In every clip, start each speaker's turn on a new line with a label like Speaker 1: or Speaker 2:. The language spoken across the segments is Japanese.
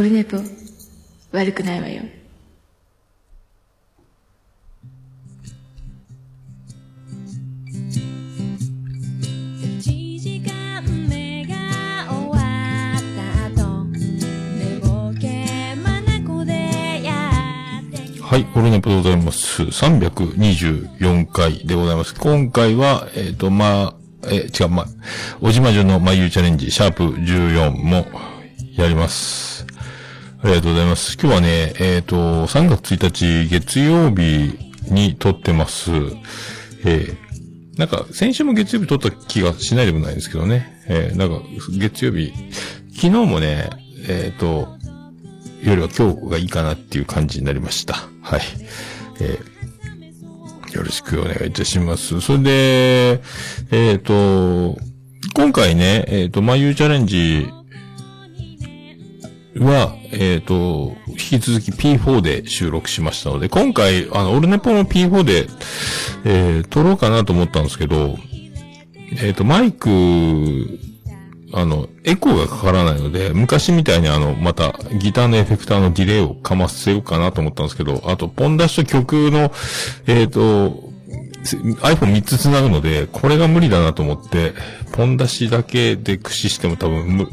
Speaker 1: オルネポ、悪くないわよ。
Speaker 2: はい、オルネポでございます。324回でございます。今回は、えっ、ー、と、まあ、え違う、ま、おじまじゅのまゆチャレンジ、シャープ14もやります。ありがとうございます。今日はね、えっ、ー、と、3月1日月曜日に撮ってます。えー、なんか、先週も月曜日撮った気がしないでもないですけどね。えー、なんか、月曜日、昨日もね、えっ、ー、と、よりは今日がいいかなっていう感じになりました。はい。えー、よろしくお願いいたします。それで、えっ、ー、と、今回ね、えっ、ー、と、まゆチャレンジは、えっ、ー、と、引き続き P4 で収録しましたので、今回、あの、オルネポの P4 で、えー、撮ろうかなと思ったんですけど、えっ、ー、と、マイクあの、エコーがかからないので、昔みたいにあの、また、ギターのエフェクターのディレイをかませようかなと思ったんですけど、あと、ポン出しと曲の、えっ、ー、と、iPhone3 つ繋ぐので、これが無理だなと思って、ポン出しだけで駆使しても多分、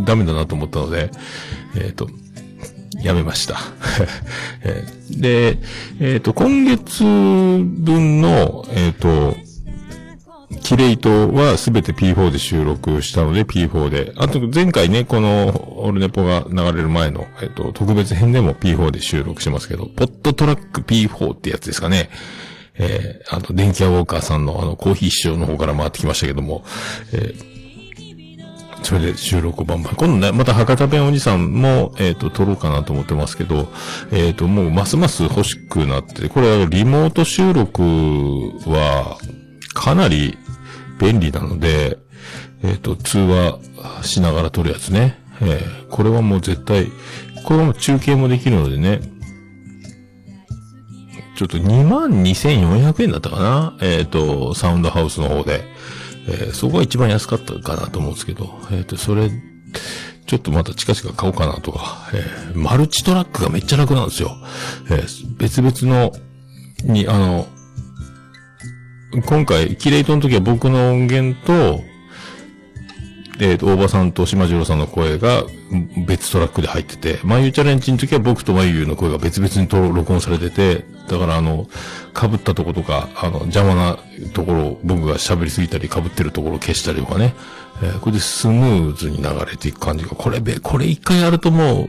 Speaker 2: ダメだなと思ったので、えっ、ー、と、やめました。で、えっ、ー、と、今月分の、えっ、と、キレイトはすべて P4 で収録したので P4 で。あと前回ね、このオルネポが流れる前の、えっと、特別編でも P4 で収録しますけど、ポットトラック P4 ってやつですかね。えー、あの、電気屋ウォーカーさんのあの、コーヒー師匠の方から回ってきましたけども、えーそれで収録をバンバン。今度ね、また博多弁おじさんも、えっ、ー、と、撮ろうかなと思ってますけど、えっ、ー、と、もうますます欲しくなって、これリモート収録は、かなり便利なので、えっ、ー、と、通話しながら撮るやつね。えー、これはもう絶対、これも中継もできるのでね。ちょっと22,400円だったかな？えっ、ー、と、サウンドハウスの方で。えー、そこが一番安かったかなと思うんですけど。えっ、と、それ、ちょっとまた近々買おうかなとか。え、マルチトラックがめっちゃ楽なんですよ。えー、別々の、に、あの、今回、キレイトの時は僕の音源と、えっ、ー、と、大場さんと島次郎さんの声が別トラックで入ってて、まゆチャレンジの時は僕とまゆの声が別々に録音されてて、だからあの、被ったとことか、あの、邪魔なところを僕が喋りすぎたり被ってるところを消したりとかね、えー、これでスムーズに流れていく感じが、これべ、これ一回やるともう、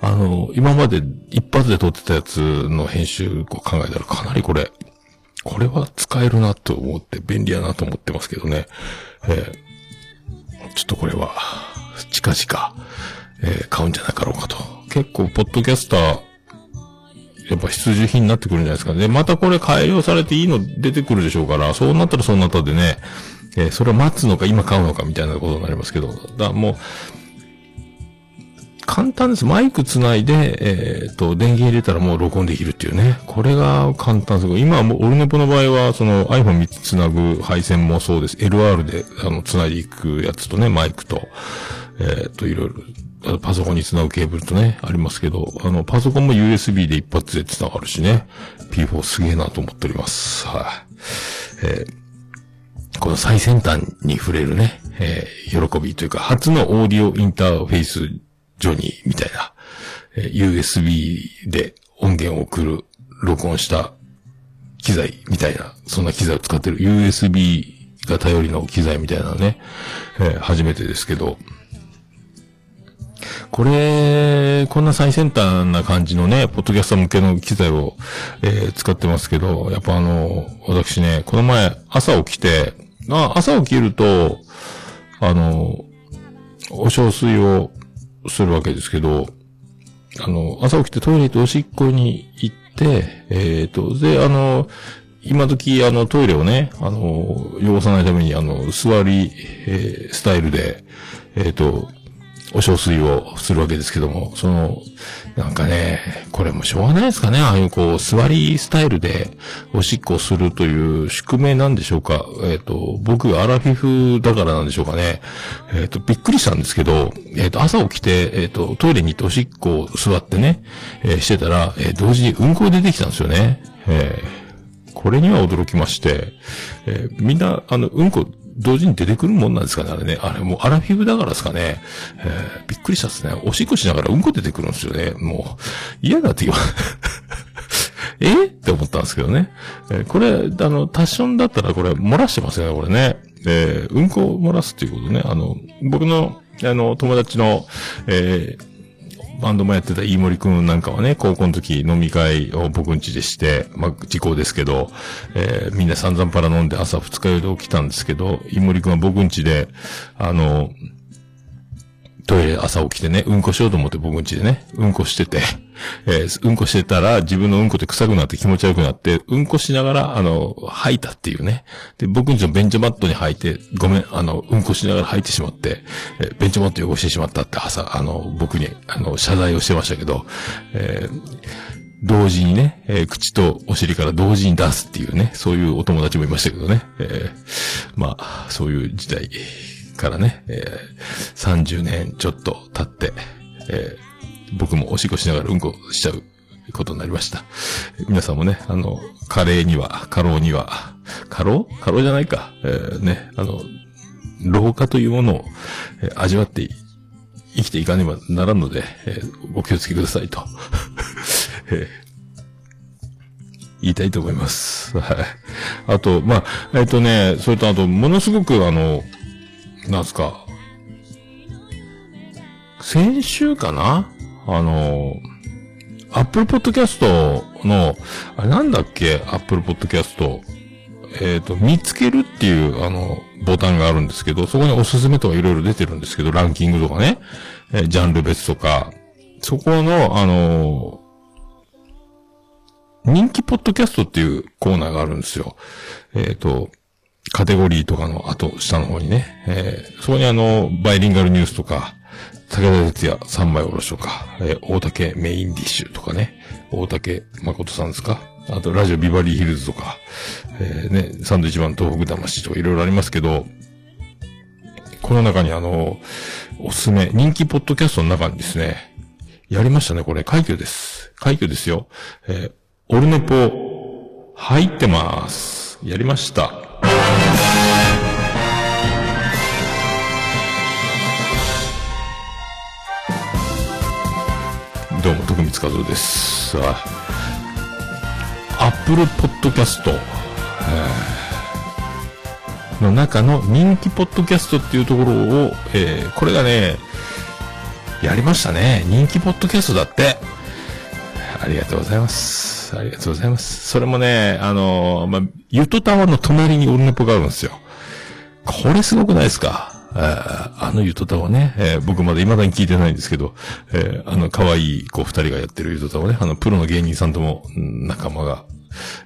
Speaker 2: あの、今まで一発で撮ってたやつの編集を考えたらかなりこれ、これは使えるなと思って便利やなと思ってますけどね。えー、ちょっとこれは、近々、えー、買うんじゃなかろうかと。結構、ポッドキャスター、やっぱ必需品になってくるんじゃないですかね。またこれ改良されていいの出てくるでしょうから、そうなったらそうなったでね、えー、それを待つのか今買うのかみたいなことになりますけど、だもう、簡単です。マイクつないで、えっ、ー、と、電源入れたらもう録音できるっていうね。これが簡単です。今はもう、オルネポの場合は、その iPhone3 つつなぐ配線もそうです。LR で、あの、つないでいくやつとね、マイクと、えっ、ー、と、いろいろ、パソコンにつなぐケーブルとね、ありますけど、あの、パソコンも USB で一発でつながるしね。P4 すげえなと思っております。はい、えー、この最先端に触れるね、えー、喜びというか、初のオーディオインターフェースジョニーみたいな、えー、USB で音源を送る、録音した機材みたいな、そんな機材を使ってる USB が頼りの機材みたいなね、えー、初めてですけど、これ、こんな最先端な感じのね、ポッドキャスト向けの機材を、えー、使ってますけど、やっぱあの、私ね、この前、朝起きて、あ朝起きると、あの、お小水をするわけですけど、あの、朝起きてトイレとおしっこに行って、えっ、ー、と、で、あの、今時、あの、トイレをね、あの、汚さないために、あの、座り、えー、スタイルで、えっ、ー、と、お小水をするわけですけども、その、なんかね、これもしょうがないですかね。ああいうこう、座りスタイルでおしっこをするという宿命なんでしょうか。えっ、と、僕アラフィフだからなんでしょうかね。えっ、と、びっくりしたんですけど、えっ、と、朝起きて、えっ、と、トイレに行っておしっこを座ってね、えしてたら、え同時にうんこ出てきたんですよね。えーこれには驚きまして、えみんな、あの、うんこ、同時に出てくるもんなんですかね、あれね。あれもうアラフィフだからですかね。えーびっくりしたですね。おしっこしながらうんこ出てくるんですよね。もう、嫌だって言わ、え？って思ったんですけどね。えーこれ、あの、タッションだったらこれ漏らしてますよね、これね。えーうんこを漏らすっていうことね。あの、僕の、あの、友達の、えーバンドもやってた飯森くんなんかはね、高校の時飲み会を僕ん家でして、まあ、時効ですけど、えーみんな散々パラ飲んで朝二日酔いで起きたんですけど、飯森くんは僕ん家で、あの、トイレ朝起きてね、うんこしようと思って僕ん家でね、うんこしてて、えーうんこしてたら自分のうんこって臭くなって気持ち悪くなって、うんこしながら、あの、吐いたっていうね。で、僕ん家のベンチャマットに吐いて、ごめん、あの、うんこしながら吐いてしまって、えーベンチャマット汚してしまったって朝、あの、僕に、あの、謝罪をしてましたけど、えー同時にね、えー口とお尻から同時に出すっていうね、そういうお友達もいましたけどね。えーまあ、そういう時代からね、えー30年ちょっと経って、えー僕もおしっこしながらうんこしちゃうことになりました。皆さんもね、あの、カレーには、過労には、過労？過労じゃないか。えーね、あの、老化というものを、えー味わって生きていかねばならんので、えーお気をつけくださいと。えー言いたいと思います。はい。あと、まあ、えっ、とね、それとあと、ものすごくあの、なんすか、先週かな？あの、アップルポッドキャストの、あれなんだっけ？アップルポッドキャスト。えっ、と、見つけるっていう、あの、ボタンがあるんですけど、そこにおすすめとかいろいろ出てるんですけど、ランキングとかね、えージャンル別とか、そこの、あの人気ポッドキャストっていうコーナーがあるんですよ。えっ、と、カテゴリーとかの後、下の方にね。えーそこにあの、バイリンガルニュースとか、武田鉄矢三枚おろしとか、えー大竹メインディッシュとかね。大竹誠さんですかあと、ラジオビバリーヒルズとか、えーね、サンドイッチマン東北魂とかいろいろありますけど、この中にあの、おすすめ、人気ポッドキャストの中にですね、やりましたね、これ、快挙です。快挙ですよ。えーオルネポ、入ってます。やりました。どうも、徳光和夫です。さあ、アップルポッドキャスト、えーの中の人気ポッドキャストっていうところを、えーこれがね、やりましたね。人気ポッドキャストだって。ありがとうございます。ありがとうございます。それもね、あのまあ、ゆとたわの隣にオルネポがあるんですよ。これすごくないですか？ああのゆとたわね、えー僕まだ未だに聞いてないんですけど、えーあの可愛い子二人がやってるゆとたわね、あのプロの芸人さんとも仲間が、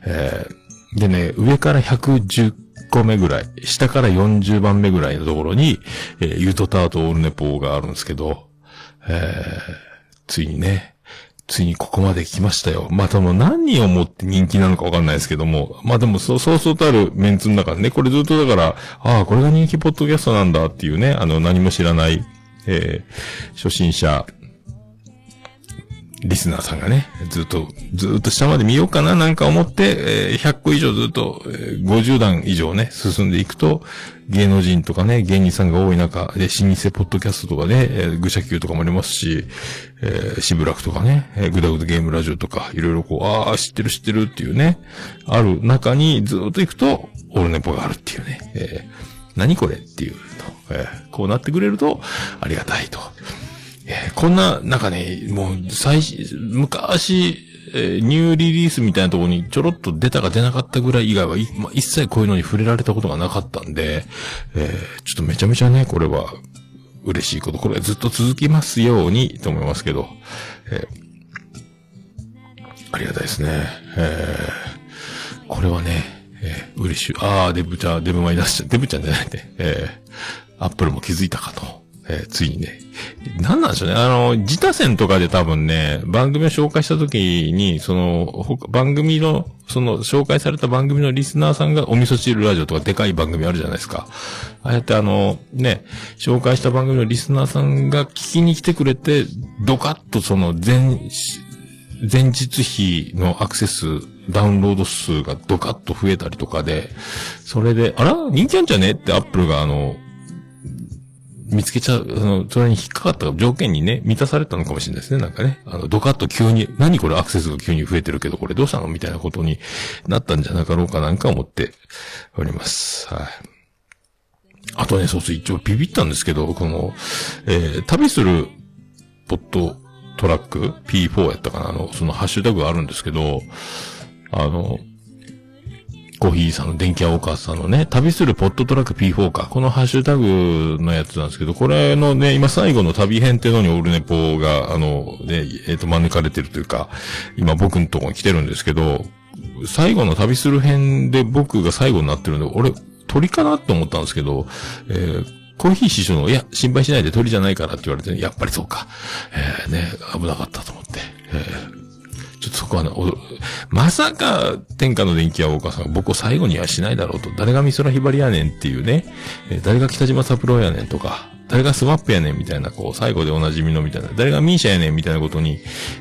Speaker 2: えーでね、上から110個目ぐらい、下から40番目ぐらいのところに、えーゆとたわとオルネポがあるんですけど、えーついにね、ついにここまで来ましたよ。またもう何をもって人気なのかわかんないですけども、まあでもそう、そうそうとあるメンツの中でね、これずっとだから、ああ、これが人気ポッドキャストなんだっていうね、あの、何も知らない、えー初心者、リスナーさんがね、ずっと、ずっと下まで見ようかななんか思って、えー100個以上ずっと、えー50段以上ね、進んでいくと、芸能人とかね、芸人さんが多い中で、老舗ポッドキャストとかね、えー、愚者級とかもありますし、えー、しぶらくとかね、えー、ぐだぐだゲームラジオとか、いろいろこう、ああ、知ってる知ってるっていうね、ある中にずっと行くと、オルネポがあるっていうね、えー何これっていうと、えーこうなってくれると、ありがたいと。こんな、なんかね、もう、最、昔、えーニューリリースみたいなところにちょろっと出たか出なかったぐらい以外は、ま、一切こういうのに触れられたことがなかったんで、えーちょっとめちゃめちゃね、これは、嬉しいこと。これずっと続きますように、と思いますけど、えありがたいですね。えーこれはね、え嬉しい。あー、デブちゃん、デブマイ出しちゃ、デブちゃんじゃないね。えーアップルも気づいたかと。えーついにね。なんなんでしょうね。あの、自他戦とかで多分ね、番組を紹介した時に、その、番組の、その、紹介された番組のリスナーさんがお味噌汁ラジオとかでかい番組あるじゃないですか。ああやってあの、ね、紹介した番組のリスナーさんが聞きに来てくれて、ドカッとその、全、前日比のアクセス、ダウンロード数がドカッと増えたりとかで、それで、あら？人気あんじゃね？ってアップルがあの、見つけちゃう、あの、それに引っかかった条件にね、満たされたのかもしれないですね。なんかね。あの、ドカッと急に、何これアクセスが急に増えてるけど、これどうしたのみたいなことになったんじゃなかろうかなんか思っております。はい。あとね、そうそう、一応ビビったんですけど、この、えー旅する、ポットトラック ?P4 やったかなあの、そのハッシュタグがあるんですけど、あの、コーヒーさんの電気屋オーカーさんのね、旅するポットトラック P4 か。このハッシュタグのやつなんですけど、これのね、今最後の旅編っていうのにオールネポが、あの、ね、えっ、と、招かれてるというか、今僕のところに来てるんですけど、最後の旅する編で僕が最後になってるんで、俺、鳥かなって思ったんですけど、えーコーヒー師匠の、いや、心配しないで鳥じゃないからって言われて、やっぱりそうか。えー、ね、危なかったと思って。えーちょっとそこはね、おまさか、天下の電気屋大川さんが僕を最後にはしないだろうと。誰が美空ひばりやねんっていうね、えー誰が北島三郎やねんとか、誰がスマップやねんみたいな、こう、最後でおなじみのみたいな、誰がミーシャやねんみたいなことに、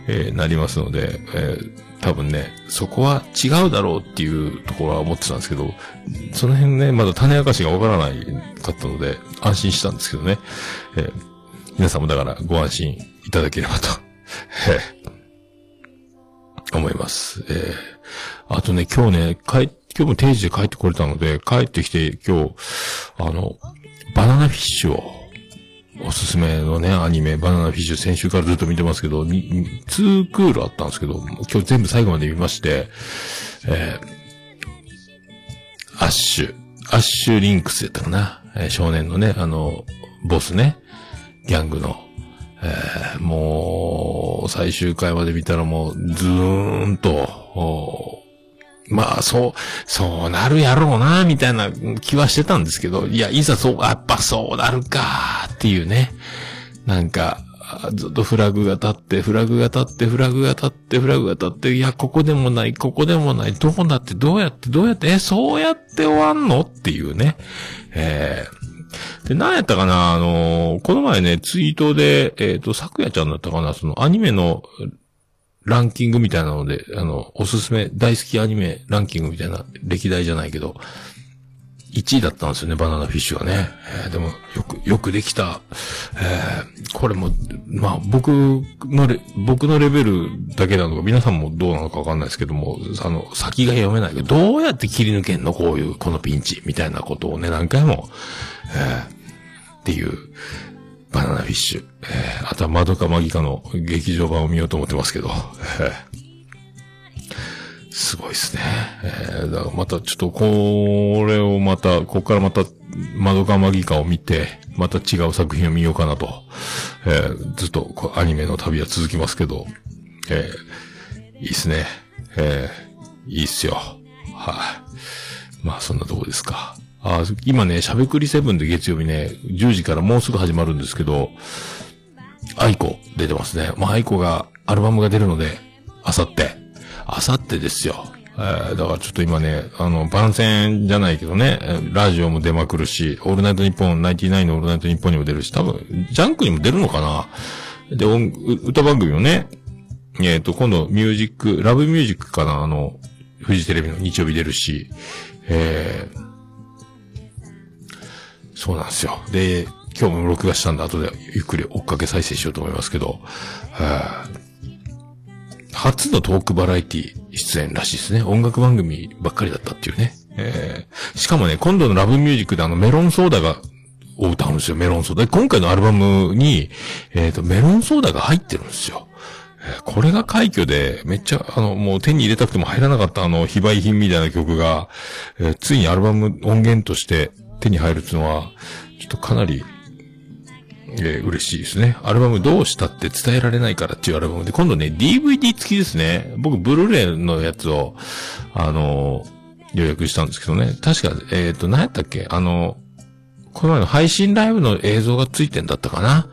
Speaker 2: えーなりますので、えー多分ね、そこは違うだろうっていうところは思ってたんですけど、その辺ね、まだ種明かしがわからないかったので、安心したんですけどね。えー皆さんもだからご安心いただければと、思います。えー。あとね、今日ね、帰、今日も定時で帰ってこれたので、帰ってきて今日、あの、バナナフィッシュを、おすすめのね、アニメ、バナナフィッシュ、先週からずっと見てますけど、2クールあったんですけど、今日全部最後まで見まして、えーアッシュ、アッシュリンクスやったかな、えー少年のね、あの、ボスね、ギャングの、えーもう、最終回まで見たらもう、ずーんと、まあ、そう、そうなるやろうな、みたいな気はしてたんですけど、いや、いざそう、やっぱそうなるか、っていうね。なんか、ずっとフラグが立って、フラグが立って、フラグが立って、フラグが立って、いや、ここでもない、ここでもない、どうなって、どうやって、どうやって、え、そうやって終わんのっていうね。えー、で、何やったかなあのーこの前ね、ツイートで、えっ、と、昨夜ちゃんだったかなそのアニメのランキングみたいなので、あの、おすすめ、大好きアニメランキングみたいな、歴代じゃないけど、1位だったんですよね、バナナフィッシュがね。えーでも、よく、よくできた。えーこれも、まあ、僕のレ、僕のレベルだけなのか、皆さんもどうなのかわかんないですけども、あの、先が読めないけど、どうやって切り抜けんのこういう、このピンチ、みたいなことをね、何回も、えーっていう、バナナフィッシュ。えーあとは、マドカマギカの劇場版を見ようと思ってますけど、えーすごいですね。えーだからまたちょっとこれをまた、ここからまた、マドカマギカを見て、また違う作品を見ようかなと。えーずっとアニメの旅は続きますけど、えーいいっすね。えーいいっすよ。はい。まあそんなとこですか。あ今ね、しゃべくりセブンで月曜日ね、10時からもうすぐ始まるんですけど、アイコ出てますね。まあ、アイコが、アルバムが出るので、あさって。あさってですよ。えーだからちょっと今ね、あの、番宣じゃないけどね、ラジオも出まくるし、オールナイトニッポン、ナインティナインのオールナイトニッポンにも出るし、多分、ジャンクにも出るのかなで、歌番組をね、えっ、と、今度、ミュージック、ラブミュージックかなあの、フジテレビの日曜日出るし、えーそうなんですよ。で、今日も録画したんで、後でゆっくり追っかけ再生しようと思いますけど、は初のトークバラエティ出演らしいですね。音楽番組ばっかりだったっていうね。えーしかもね、今度のラブミュージックであのメロンソーダが、を歌うんですよ、メロンソーダ。で今回のアルバムに、えっ、と、メロンソーダが入ってるんですよ。これが快挙で、めっちゃ、あの、もう手に入れたくても入らなかったあの、非売品みたいな曲が、えーついにアルバム音源として手に入るっていうのは、ちょっとかなり、えー嬉しいですね。アルバムどうしたって伝えられないからっていうアルバムで、今度ね、DVD 付きですね。僕、ブルーレイのやつを、あのー予約したんですけどね。確か、えっ、と、何やったっけ？あの、この前の配信ライブの映像がついてんだったかな？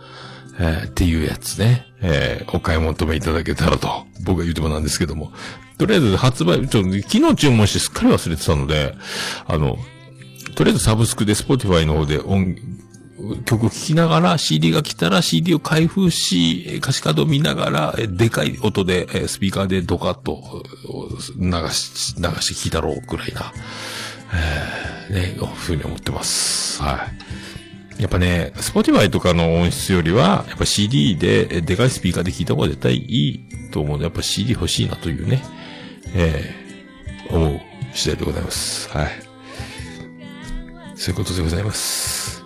Speaker 2: え、っていうやつね。え、お買い求めいただけたらと、僕が言うてもなんですけども。とりあえず発売、ちょっと昨日注文してすっかり忘れてたので、あの、とりあえずサブスクで Spotify の方で音、曲を聴きながら CD が来たら CD を開封し、歌詞カードを見ながら、でかい音で、スピーカーでドカッと流し、流して聴いたろうぐらいな、えー、ね、ふうに思ってます。はい。やっぱね、Spotify とかの音質よりは、やっぱ CD で、でかいスピーカーで聴いた方が絶対いいと思うので、やっぱ CD 欲しいなというね、えー、思う次第でございます。はい。そういうことでございます。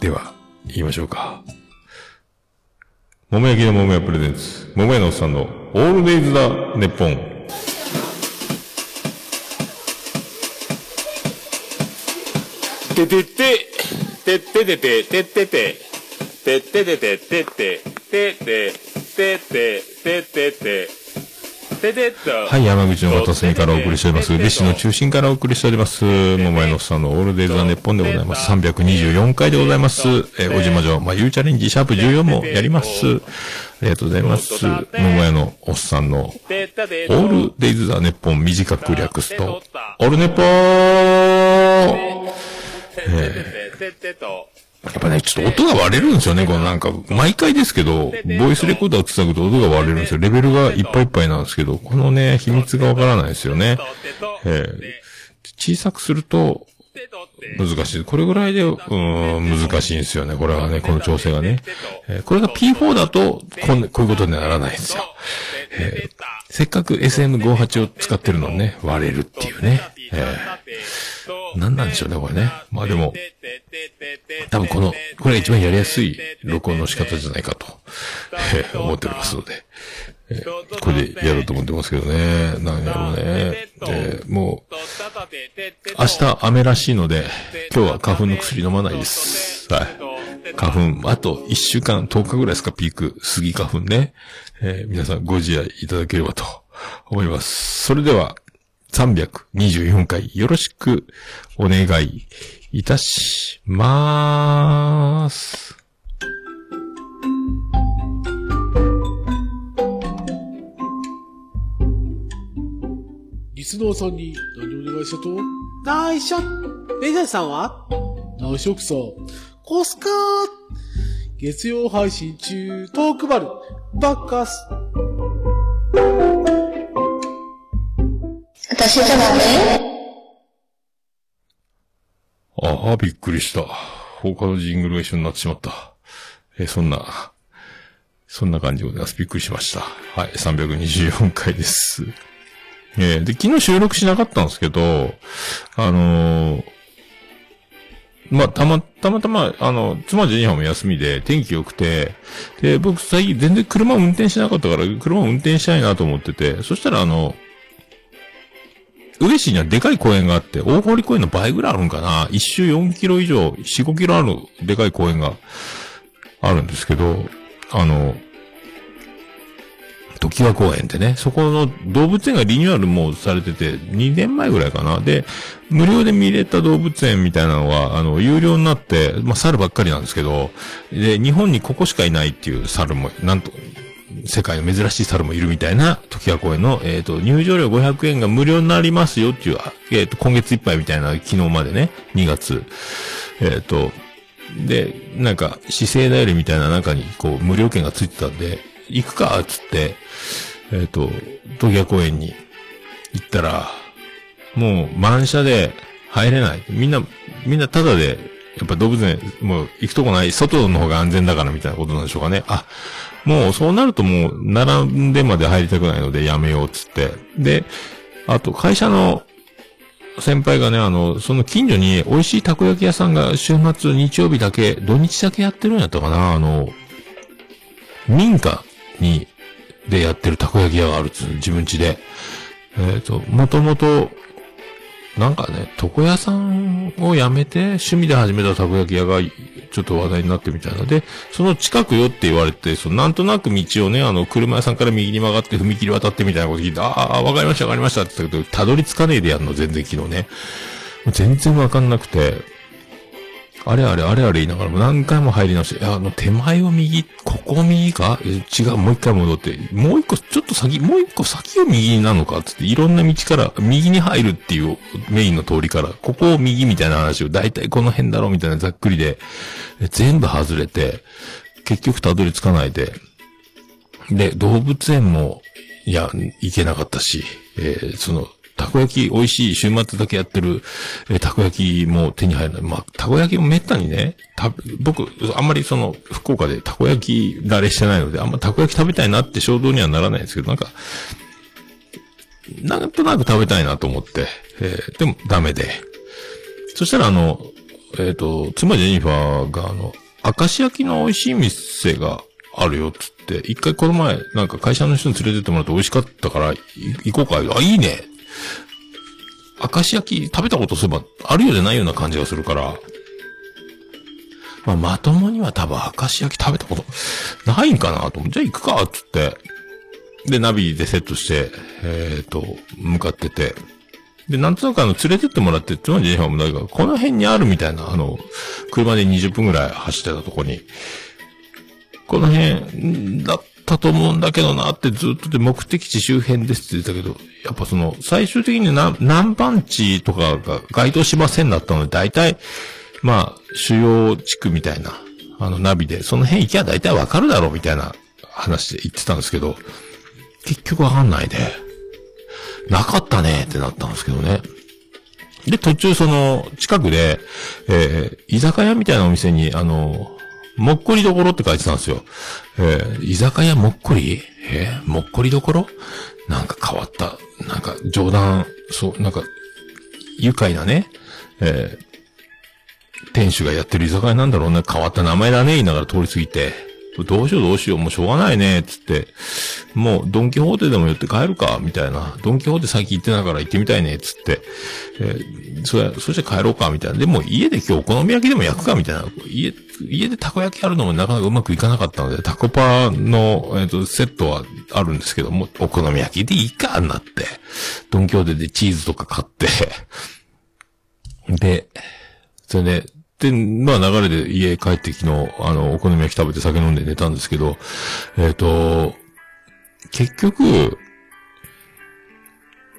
Speaker 2: では、言いましょうか。桃焼きの桃屋プレゼンツ、桃屋のおっさんのオールデイズだ、ネッポン。ててて、てててて、ててて、てててて、ててて、ててて、ててて、はい、山口の片隅からお送りしております。弟子の中心からお送りしております。桃屋のさんのオールデイズ・ザ・ネッポンでございます。324回でございます。えー、おじまじょ、まあ、ゆうチャレンジ、シャープ14もやります。ありがとうございます。桃屋のおっさんの、オールデイズ・ザ・ネッポン短く略すと、オールネポーえーやっぱね、ちょっと音が割れるんですよね。このなんか、毎回ですけど、ボイスレコーダーを繋ぐと音が割れるんですよ。レベルがいっぱいいっぱいなんですけど、このね、秘密がわからないですよね。えー、小さくすると、難しい。これぐらいで、うん、難しいんですよね。これはね、この調整がね。えー、これが P4 だと、こん、こういうことにならないんですよ。えー、せっかく SM58 を使ってるのね、割れるっていうね。えー、何なんでしょうね、これね。まあでも、多分この、これが一番やりやすい録音の仕方じゃないかと、えー、思っておりますので、えー、これでやろうと思ってますけどね。何やろうね。えー、もう、明日雨らしいので、今日は花粉の薬飲まないです。はい。花粉、あと1週間、10日ぐらいですか、ピーク、杉花粉ね。えー、皆さんご自愛いただければと思います。それでは、324回よろしくお願いいたしまーす。
Speaker 3: リスナーさんに何お願いしたと？
Speaker 4: 内緒。レジャーさんは？
Speaker 3: 内緒くさ。コスカー。月曜配信中、トークバル、バッカス。
Speaker 1: 私じゃダメ？
Speaker 2: ああ、びっくりした。他のジングルが一緒になってしまった。えそんな、そんな感じでございます。びっくりしました。はい、324回です。えー、で、昨日収録しなかったんですけど、あのー、まあ、たま、たまたま、あの、妻ジェニハも休みで、天気良くて、で、僕最近全然車運転しなかったから、車運転したいなと思ってて、そしたらあの、上市にはでかい公園があって、大堀公園の倍ぐらいあるんかな一周4キロ以上、4、5キロあるでかい公園があるんですけど、あの、時和公園ってね、そこの動物園がリニューアルもされてて、2年前ぐらいかな。で、無料で見れた動物園みたいなのは、あの、有料になって、まあ、猿ばっかりなんですけど、で、日本にここしかいないっていう猿も、なんと、世界の珍しい猿もいるみたいな、時は公園の、えっ、ー、と、入場料500円が無料になりますよっていう、えっ、ー、と、今月いっぱいみたいな、昨日までね、2月。えっ、ー、と、で、なんか、姿勢だよりみたいな中に、こう、無料券がついてたんで、行くか、つって、えっ、と、時は公園に行ったら、もう満車で入れない。みんな、みんなただで、やっぱ動物園、もう行くとこない、外の方が安全だからみたいなことなんでしょうかね。あ、もうそうなるともう並んでまで入りたくないのでやめようっつって。で、あと会社の先輩がね、あの、その近所に美味しいたこ焼き屋さんが週末日曜日だけ、土日だけやってるんやったかなあの、民家に、でやってるたこ焼き屋があるっつ自分家で。えっ、ー、と、もともと、なんかね、床屋さんを辞めて趣味で始めたたこ焼き屋がちょっと話題になってみたいので、その近くよって言われて、そのなんとなく道をね、あの、車屋さんから右に曲がって踏切渡ってみたいなこと聞いて、ああ、わかりましたわかりましたって言ったけど、たどり着かねえでやんの、全然昨日ね。全然わかんなくて、あれあれあれあれ言いながらも何回も入り直して、あの手前を右、ここを右か？違う、もう一回戻って、もう一個、ちょっと先、もう一個先を右なのか？つって、いろんな道から右に入るっていうメインの通りから、ここを右みたいな話を、だいたいこの辺だろうみたいなざっくりで、全部外れて、結局たどり着かないで、で、動物園も、いや、行けなかったし、えーその、たこ焼き美味しい週末だけやってる、えーたこ焼きも手に入らない。まあ、たこ焼きもめったにね、た、僕、あんまりその、福岡でたこ焼き慣れしてないので、あんまたこ焼き食べたいなって衝動にはならないんですけど、なんか、なんとなく食べたいなと思って、えーでもダメで。そしたらあの、えっ、と、妻ジェニファーがあの、明石焼きの美味しい店があるよっつって、一回この前、なんか会社の人に連れてってもらって美味しかったから、行こうか。あ、いいね。明石焼き食べたことすれば、あるようでないような感じがするから、まあ、まともには多分明石焼き食べたことないんかなと。思って、じゃあ行くかっつって、で、ナビでセットして、えっ、と、向かってて、で、なんとなくあの、連れてってもらって、つまりジェフもだか、この辺にあるみたいな、あの、車で20分ぐらい走ってたとこに、この辺だったと思うんだけどなってずっとで目的地周辺ですって言ってたけど、やっぱその、最終的に何、何番地とかが該当しませんだったので、大体、まあ、主要地区みたいな、あの、ナビで、その辺行きゃ大体わかるだろうみたいな話で言ってたんですけど、結局わかんないで、なかったねってなったんですけどね。で、途中その、近くで、えー、居酒屋みたいなお店に、あの、もっこりどころって書いてたんですよ。えー、居酒屋もっこり？えー、もっこりどころ？なんか変わった。なんか冗談、そう、なんか、愉快なね、えー、店主がやってる居酒屋なんだろうね。変わった名前だね、言いながら通り過ぎて。どうしようどうしよう、もうしょうがないね、つって。もう、ドンキホーテでも寄って帰るか、みたいな。ドンキホーテ最近行ってないから行ってみたいね、つって。えーそれ、そして帰ろうか、みたいな。でも、家で今日お好み焼きでも焼くか、みたいな。家、家でたこ焼きやるのもなかなかうまくいかなかったので、タコパの、えっ、と、セットはあるんですけども、お好み焼きでいいか、なって。ドンキホーテでチーズとか買って。で、それで、で、まあ流れで家帰って昨日、あの、お好み焼き食べて酒飲んで寝たんですけど、えっ、と、結局、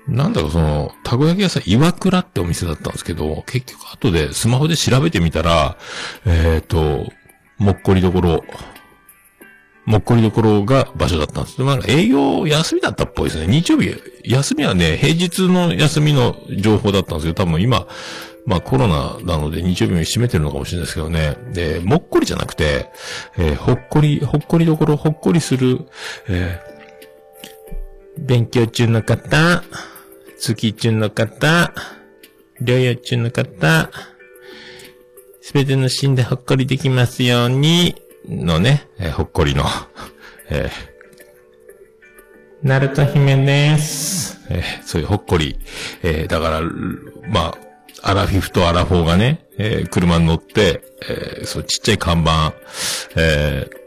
Speaker 2: なんだろ、その、たこ焼き屋さん、岩倉ってお店だったんですけど、結局後でスマホで調べてみたら、えっ、と、もっこりどころ、もっこりどころが場所だったんです。でもなんか営業休みだったっぽいですね。日曜日、休みはね、平日の休みの情報だったんですけど、多分今、まあコロナなので日曜日に閉めてるのかもしれないですけどね。で、もっこりじゃなくて、えーほっこり、ほっこりどころ、ほっこりする、えー勉強中の方、月中の方、療養中の方、すべてのシーンでほっこりできますように、のね、えーほっこりの、えー、ナルト姫です。えーそういうほっこり。えーだから、まあ、アラフィフとアラフォーがね、えー車に乗って、えーそう、ちっちゃい看板、えー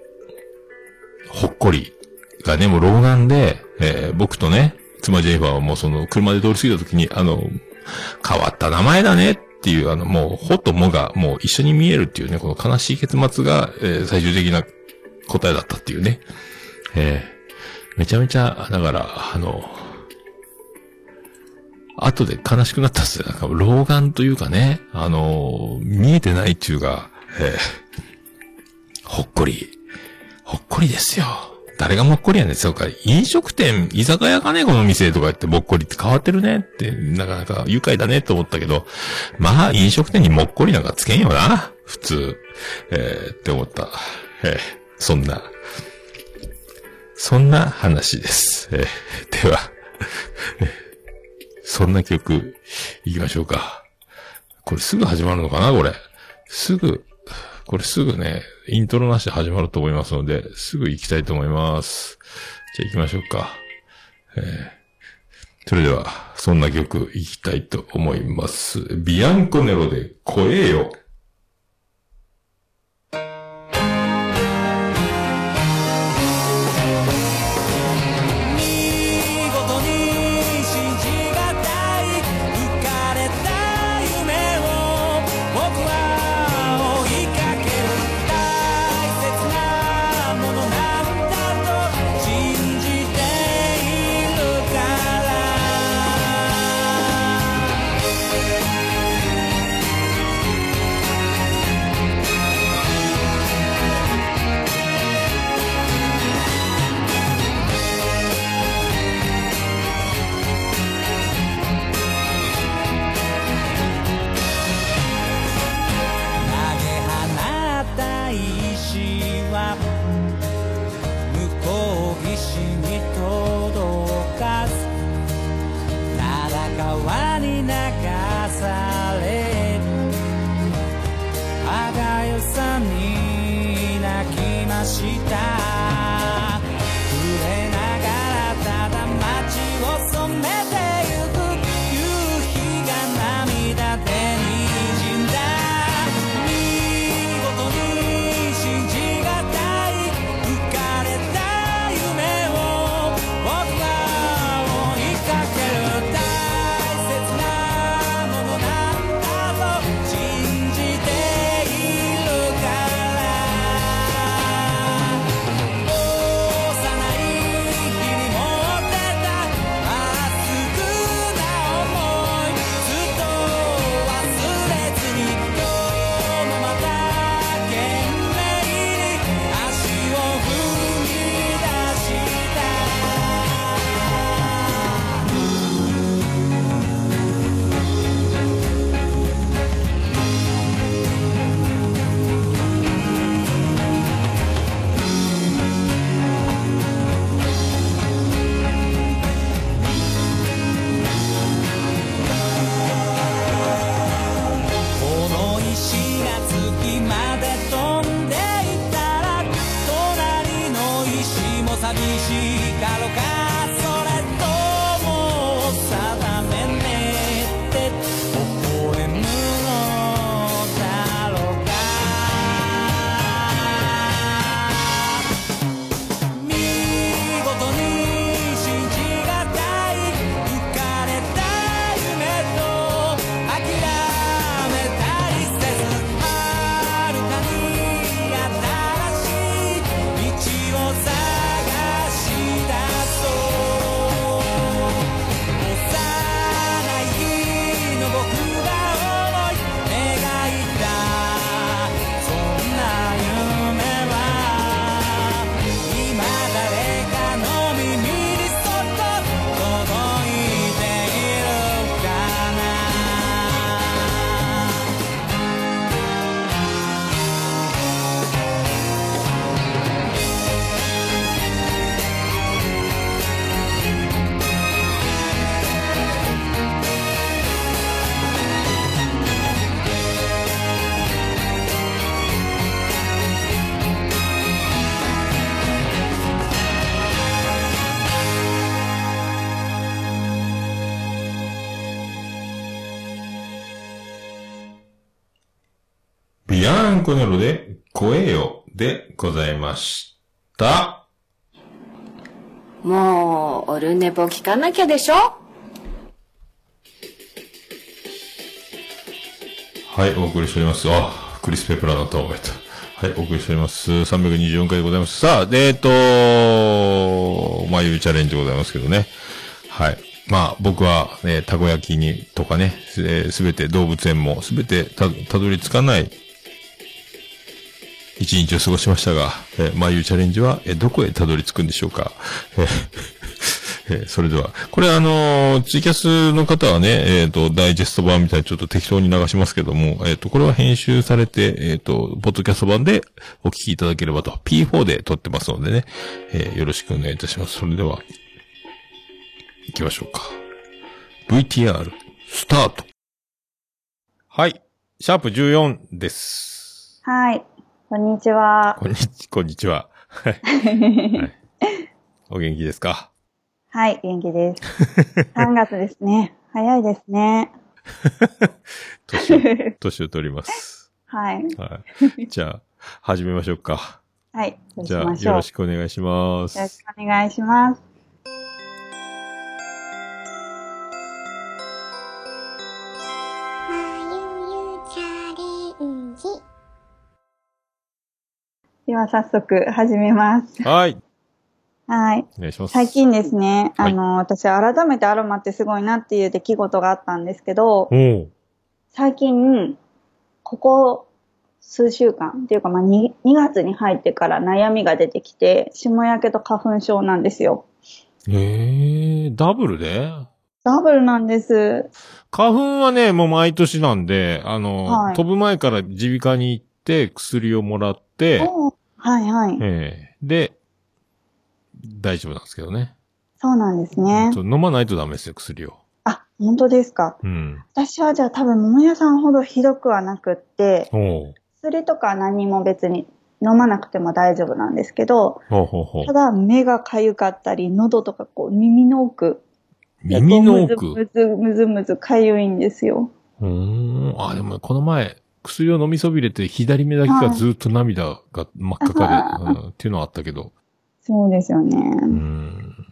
Speaker 2: ほっこりがね、もう老眼で、え僕とね、妻ジェイファーはもうその車で通り過ぎた時に、あの、変わった名前だねっていう、あの、もう、ほともがもう一緒に見えるっていうね、この悲しい結末が、え最終的な答えだったっていうね。えめちゃめちゃ、だから、あの、後で悲しくなったっすよ。なんか、老眼というかね、あの、見えてないっていうか、えーほっこり、ほっこりですよ。誰がもっこりやねん。そうか、飲食店、居酒屋かね、この店とか言ってもっこりって変わってるねって、なかなか愉快だねと思ったけど、まあ、飲食店にもっこりなんかつけんよな。普通。えーって思った。えーそんな、そんな話です。えーでは、そんな曲、行きましょうか。これすぐ始まるのかなこれ。すぐ、これすぐね、イントロなしで始まると思いますので、すぐ行きたいと思います。じゃあ行きましょうか。えーそれでは、そんな曲行きたいと思います。ビアンコネロで声よ。コネロで、声よでございました。
Speaker 1: もう、オルネポ聞かなきゃでしょ？
Speaker 2: はい、お送りしております。あ、クリス・ペプラーだった覚えた。はい、お送りしております。324回でございます。さあ、でえっと、まあいうチャレンジでございますけどね。はい。まあ、僕は、ね、たこ焼きに、とかね、すえーすべて動物園も、すべてた、たどり着かない、一日を過ごしましたが、えー、まあいうチャレンジは、えーどこへたどり着くんでしょうか。えーえーそれでは、これあのーツイキャスの方はね、えっ、と、ダイジェスト版みたいにちょっと適当に流しますけども、えっ、と、これは編集されて、えっ、と、ポッドキャスト版でお聞きいただければと、P4 で撮ってますのでね、えーよろしくお願いいたします。それでは、行きましょうか。VTR、スタート。はい。シャープ14です。
Speaker 5: はい。こんにちは。
Speaker 2: こんにち、こんにちは。はい。はいお元気ですか？
Speaker 5: はい、元気です。3月ですね。早いですね。
Speaker 2: 年を、年を取ります。
Speaker 5: はい。
Speaker 2: はい。じゃあ、始めましょうか。
Speaker 5: はい。
Speaker 2: じゃあ。よろしくお願いします。
Speaker 5: よろしくお願いします。では早速始めます。
Speaker 2: はい。
Speaker 5: はい。
Speaker 2: お願いします。
Speaker 5: 最近ですね、
Speaker 2: はい
Speaker 5: あの、私改めてアロマってすごいなっていう出来事があったんですけど、最近、ここ数週間っていうか、まあ2、2月に入ってから悩みが出てきて、霜焼けと花粉症なんですよ。
Speaker 2: ええー、ダブルで？
Speaker 5: ダブルなんです。
Speaker 2: 花粉はね、もう毎年なんで、あの、
Speaker 5: はい
Speaker 2: 飛ぶ前から耳鼻科に行って、薬をもらって、
Speaker 5: はいはい。
Speaker 2: ええで、大丈夫なんですけどね。
Speaker 5: そうなんですね。
Speaker 2: 飲まないとダメですよ、薬を。
Speaker 5: あ、本当ですか。
Speaker 2: うん。
Speaker 5: 私はじゃあ多分桃屋さんほどひどくはなくって、薬とか何も別に飲まなくても大丈夫なんですけど、
Speaker 2: ほうほうほう
Speaker 5: た。だ目が痒かったり、喉とかこう耳の奥。
Speaker 2: 耳の奥？
Speaker 5: むずむずむずむず痒いんですよ。
Speaker 2: うーん。あ、でもこの前、薬を飲みそびれて左目だけがずっと涙が真っ赤かで、
Speaker 5: は
Speaker 2: うんっていうのはあったけど。
Speaker 5: そうですよね。
Speaker 2: うーん。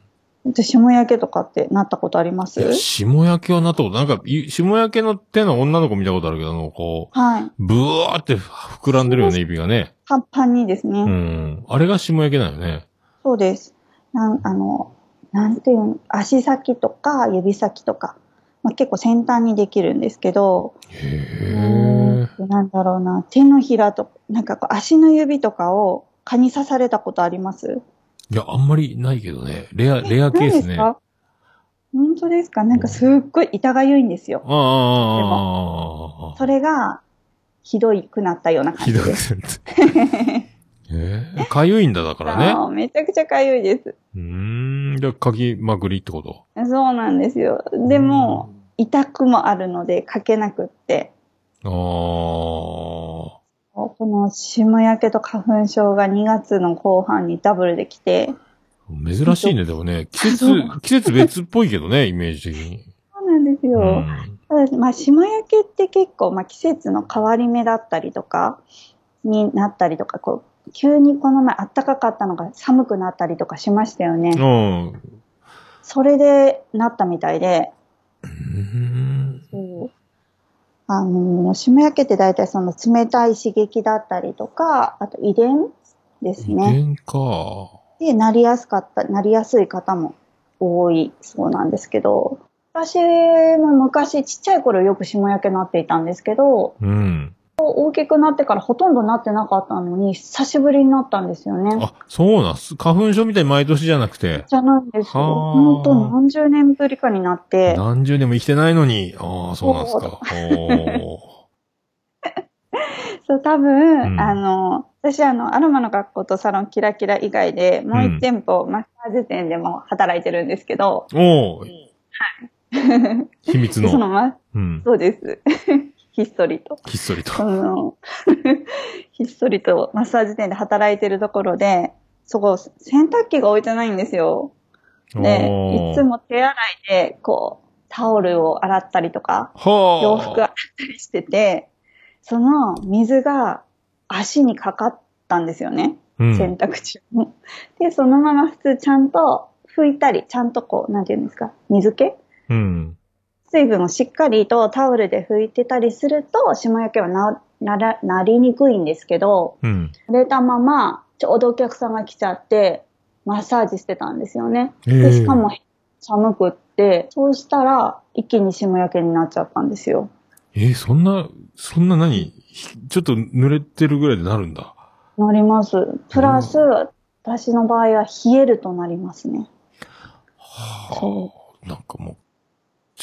Speaker 5: で霜焼けとかってなったことあります？
Speaker 2: 霜焼けはなったこと、なんか、い霜焼けの手の女の子見たことあるけど、あの、こ
Speaker 5: はい。
Speaker 2: う、ブワーって膨らんでるよね、指がね。
Speaker 5: パンパンにですね。
Speaker 2: うん。あれが霜焼けだよね。
Speaker 5: そうです。なん、あの、なんていうの、足先とか指先とか、まあ、結構先端にできるんですけど、
Speaker 2: へえ。
Speaker 5: なんだろうな、手のひらと、なんかこう足の指とかを蚊に刺されたことあります？
Speaker 2: いや、あんまりないけどね。レア、レアケースね。あ
Speaker 5: か？本当ですか？なんかすっごい痛がゆいんですよ。
Speaker 2: あ、ああ、
Speaker 5: それが、ひどいくなったような感
Speaker 2: ひどく
Speaker 5: じです。
Speaker 2: なって。ええ？かゆいんだ、だからね。
Speaker 5: めちゃくちゃかゆいです。
Speaker 2: うーん。じゃあ、かきまくりってこと？
Speaker 5: そうなんですよ。でも、痛くもあるのでかけなくって、
Speaker 2: ああ。
Speaker 5: この霜焼けと花粉症が2月の後半にダブルできて、
Speaker 2: 珍しいね、でもね。季節、季節別っぽいけどね、イメージ的に。
Speaker 5: そうなんですよ。
Speaker 2: うん。
Speaker 5: ただまあ、霜焼けって結構、まあ、季節の変わり目だったりとか、になったりとか、こう、急にこの前暖かかったのが寒くなったりとかしましたよね。
Speaker 2: うん。
Speaker 5: それでなったみたいで、
Speaker 2: うーん。
Speaker 5: そうあの、霜焼けって大体その冷たい刺激だったりとか、あと遺伝です
Speaker 2: 遺
Speaker 5: ね。
Speaker 2: 伝か。
Speaker 5: で、なりやすかった、なりやすい方も多いそうなんですけど、私も昔ちっちゃい頃よく霜焼けなっていたんですけど、
Speaker 2: うん。
Speaker 5: 大きくなってからほとんどなってなかったのに、久しぶりになったんですよね。
Speaker 2: あ、そうなんす。花粉症みたいに毎年じゃなくて、
Speaker 5: じゃないんですよ。
Speaker 2: はあ
Speaker 5: ほんと何十年ぶりかになって、
Speaker 2: 何十年も生きてないのに。ああ、そうなんすか。
Speaker 5: そう、多分、
Speaker 2: うん
Speaker 5: あの、私、あの、アロマの学校とサロンキラキラ以外で、もう
Speaker 2: うん
Speaker 5: 一店舗、マッサージ店でも働いてるんですけど、
Speaker 2: おー秘密
Speaker 5: で その
Speaker 2: の。
Speaker 5: ま、
Speaker 2: うん。
Speaker 5: そうです。ひっそりと。
Speaker 2: ひっそりと。
Speaker 5: あの、ひっそりとマッサージ店で働いてるところで、そこ、洗濯機が置いてないんですよ。で、いつも手洗いで、こう、タオルを洗ったりとか、
Speaker 2: はあ。
Speaker 5: 洋服洗ったりしてて、その水が足にかかったんですよね。
Speaker 2: うん
Speaker 5: 洗濯中に。で、そのまま普通ちゃんと拭いたり、ちゃんとこう、なんていうんですか、水気
Speaker 2: うん。
Speaker 5: 水分をしっかりとタオルで拭いてたりすると、霜焼けはな、なら、なりにくいんですけど、
Speaker 2: うん。
Speaker 5: 濡れたまま、ちょうどお客さんが来ちゃって、マッサージしてたんですよね。で、しかも寒くって、そうしたら、一気に霜焼けになっちゃったんですよ。
Speaker 2: えーそんな、そんな何？ひちょっと濡れてるぐらいでなるんだ。
Speaker 5: なります。プラス、私の場合は冷えるとなりますね。
Speaker 2: は
Speaker 5: そ
Speaker 2: あ。なんかも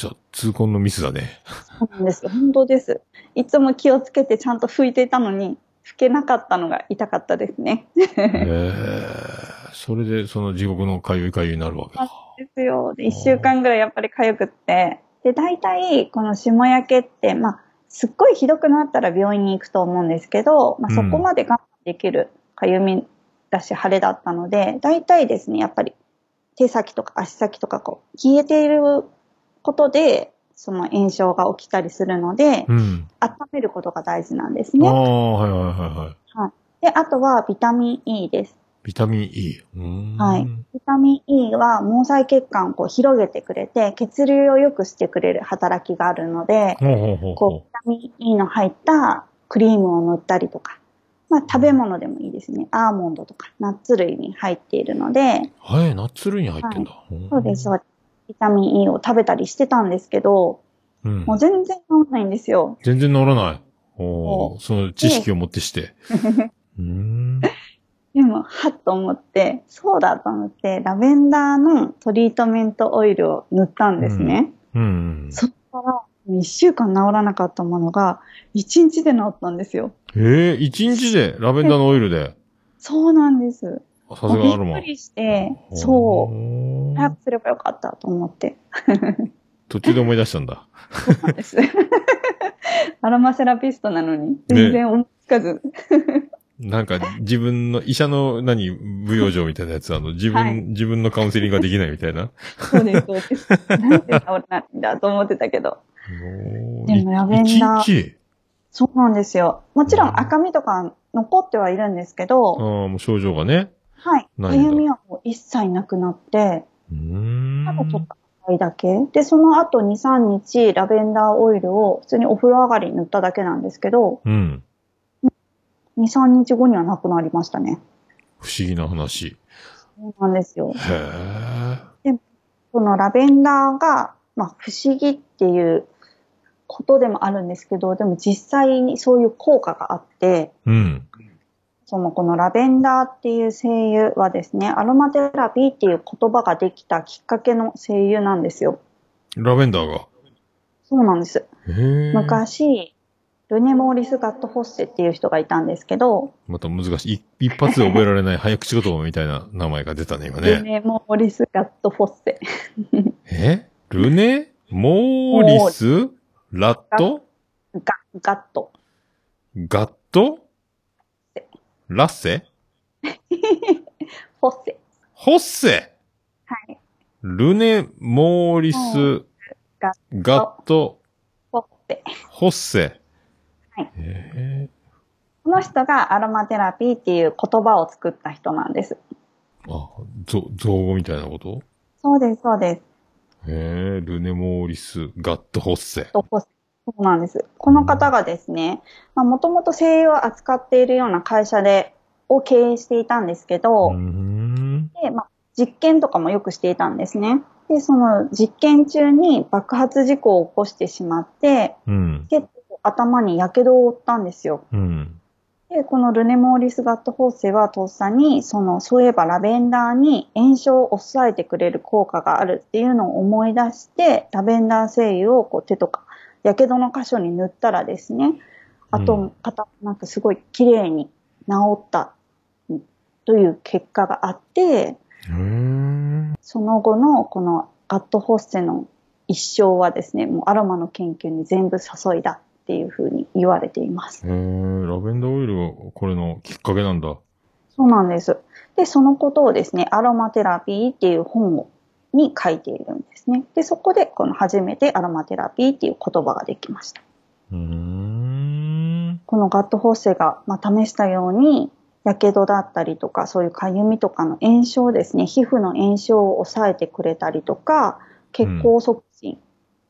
Speaker 2: う、じゃあ、痛恨のミスだね。
Speaker 5: そうなんです。本当です。いつも気をつけてちゃんと拭いていたのに、拭けなかったのが痛かったですね。
Speaker 2: へえ。それで、その地獄のかゆいかゆいになるわけだ。
Speaker 5: ですよ。で、一週間ぐらいやっぱり痒くって。で、大体、この霜焼けって、まあ、すっごいひどくなったら病院に行くと思うんですけど、まあ、そこまで我慢できる痒みだし、腫れだったので、大体ですね、やっぱり手先とか足先とかこう、冷えていることで、その炎症が起きたりするので、
Speaker 2: うん。
Speaker 5: 温めることが大事なんです
Speaker 2: ああ、
Speaker 5: ね。
Speaker 2: はいはいはいはい。
Speaker 5: で、あとはビタミン E です。
Speaker 2: ビタミン E。
Speaker 5: はい。ビタミン E は毛細血管をこう広げてくれて、血流を良くしてくれる働きがあるので、
Speaker 2: ほうほうほう
Speaker 5: こう、
Speaker 2: ほ
Speaker 5: ビタミン E の入ったクリームを塗ったりとか、まあ食べ物でもいいですね。アーモンドとかナッツ類に入っているので、
Speaker 2: う。はい、ナッツ類に入ってんだ。
Speaker 5: そうです、そうです。ビタミン E を食べたりしてたんですけど、
Speaker 2: うん
Speaker 5: もう全然治んないんですよ。
Speaker 2: 全然乗らない。おその知識を持ってして。うーん。
Speaker 5: でも、はっと思って、そうだと思って、ラベンダーのトリートメントオイルを塗ったんですね。
Speaker 2: うん。
Speaker 5: そったら、一週間治らなかったものが、一日で治ったんですよ。
Speaker 2: ええ一日でラベンダーのオイルで？
Speaker 5: そうなんです。
Speaker 2: さすがアロマ
Speaker 5: びっく。りして、そう。
Speaker 2: う
Speaker 5: 早くすればよかったと思って。
Speaker 2: 途中で思い出したんだ。
Speaker 5: そうなんです。アロマセラピストなのに、全然思いつかず。
Speaker 2: なんか自分の医者の何、舞踊場みたいなやつ、あの、自分、
Speaker 5: はい
Speaker 2: 自分のカウンセリングができないみたいな。
Speaker 5: そうです、そうです。なんで治らないんだと思ってたけど。でもラベンダーそうなんですよ。もちろん赤みとか残ってはいるんですけど、
Speaker 2: ああ、もう症状がね。
Speaker 5: かゆみはもう一切なくなって。ただちょっと赤いだけ。で、その後2、3日ラベンダーオイルを普通にお風呂上がりに塗っただけなんですけど、
Speaker 2: うん。
Speaker 5: 2、3日後にはなくなりましたね。
Speaker 2: 不思議な話。
Speaker 5: そうなんですよ。
Speaker 2: へえ。
Speaker 5: そのラベンダーが、まあ不思議っていうことでもあるんですけど、でも実際にそういう効果があって、
Speaker 2: うん。
Speaker 5: そのこのラベンダーっていう精油はですね、アロマテラピーっていう言葉ができたきっかけの精油なんですよ。
Speaker 2: ラベンダーが？
Speaker 5: そうなんです。昔、ルネ・モーリス・ガット・フォッセっていう人がいたんですけど、
Speaker 2: また難しい。一一発で覚えられない早口言葉みたいな名前が出たね、今
Speaker 5: ル
Speaker 2: ね。
Speaker 5: ネ・モーリス・ガット・フォッセ。
Speaker 2: え？ルネモーリス？ラット？
Speaker 5: ガガット。
Speaker 2: ガット？ラッセ？
Speaker 5: フォッセ。
Speaker 2: ホッセ？
Speaker 5: はい。
Speaker 2: ルネモーリス
Speaker 5: ガ
Speaker 2: ガット
Speaker 5: フォッセ。
Speaker 2: ホッセ。
Speaker 5: はい
Speaker 2: へ
Speaker 5: この人がアロマテラピーっていう言葉を作った人なんです。
Speaker 2: ーあ、ぞ造語みたいなこと？
Speaker 5: そうです、そうです。
Speaker 2: へえ、ルネモーリスガットホッセ。
Speaker 5: とフォッセそうなんです。この方がですね、まあ、もともと精油を扱っているような会社で、を経営していたんですけど。で、まあ、実験とかもよくしていたんですね。で、その実験中に爆発事故を起こしてしまって、
Speaker 2: うん。
Speaker 5: 結構頭に火傷を負ったんですよ。
Speaker 2: うん。
Speaker 5: で、このルネモーリスガットホーセはとっさに、その、そういえばラベンダーに炎症を抑えてくれる効果があるっていうのを思い出して、ラベンダー精油をこう手とか、火傷の箇所に塗ったらですね、あ
Speaker 2: う
Speaker 5: と、方、なんかすごい綺麗に治ったうんという結果があって。その後のこのガットホッセの一生はですね、もうアロマの研究に全部注いだっていうふうに言われています。
Speaker 2: へえ、ラベンダーオイルがこれのきっかけなんだ。
Speaker 5: そうなんです。で、そのことをですね、アロマテラピーっていう本をに書いているんですね。で、そこでこの初めてアロマテラピーっていう言葉ができました。
Speaker 2: うーん。
Speaker 5: このガットホッセが、まあ、試したように、やけどだったりとか、そういうかゆみとかの炎症ですね、皮膚の炎症を抑えてくれたりとか、血行促進、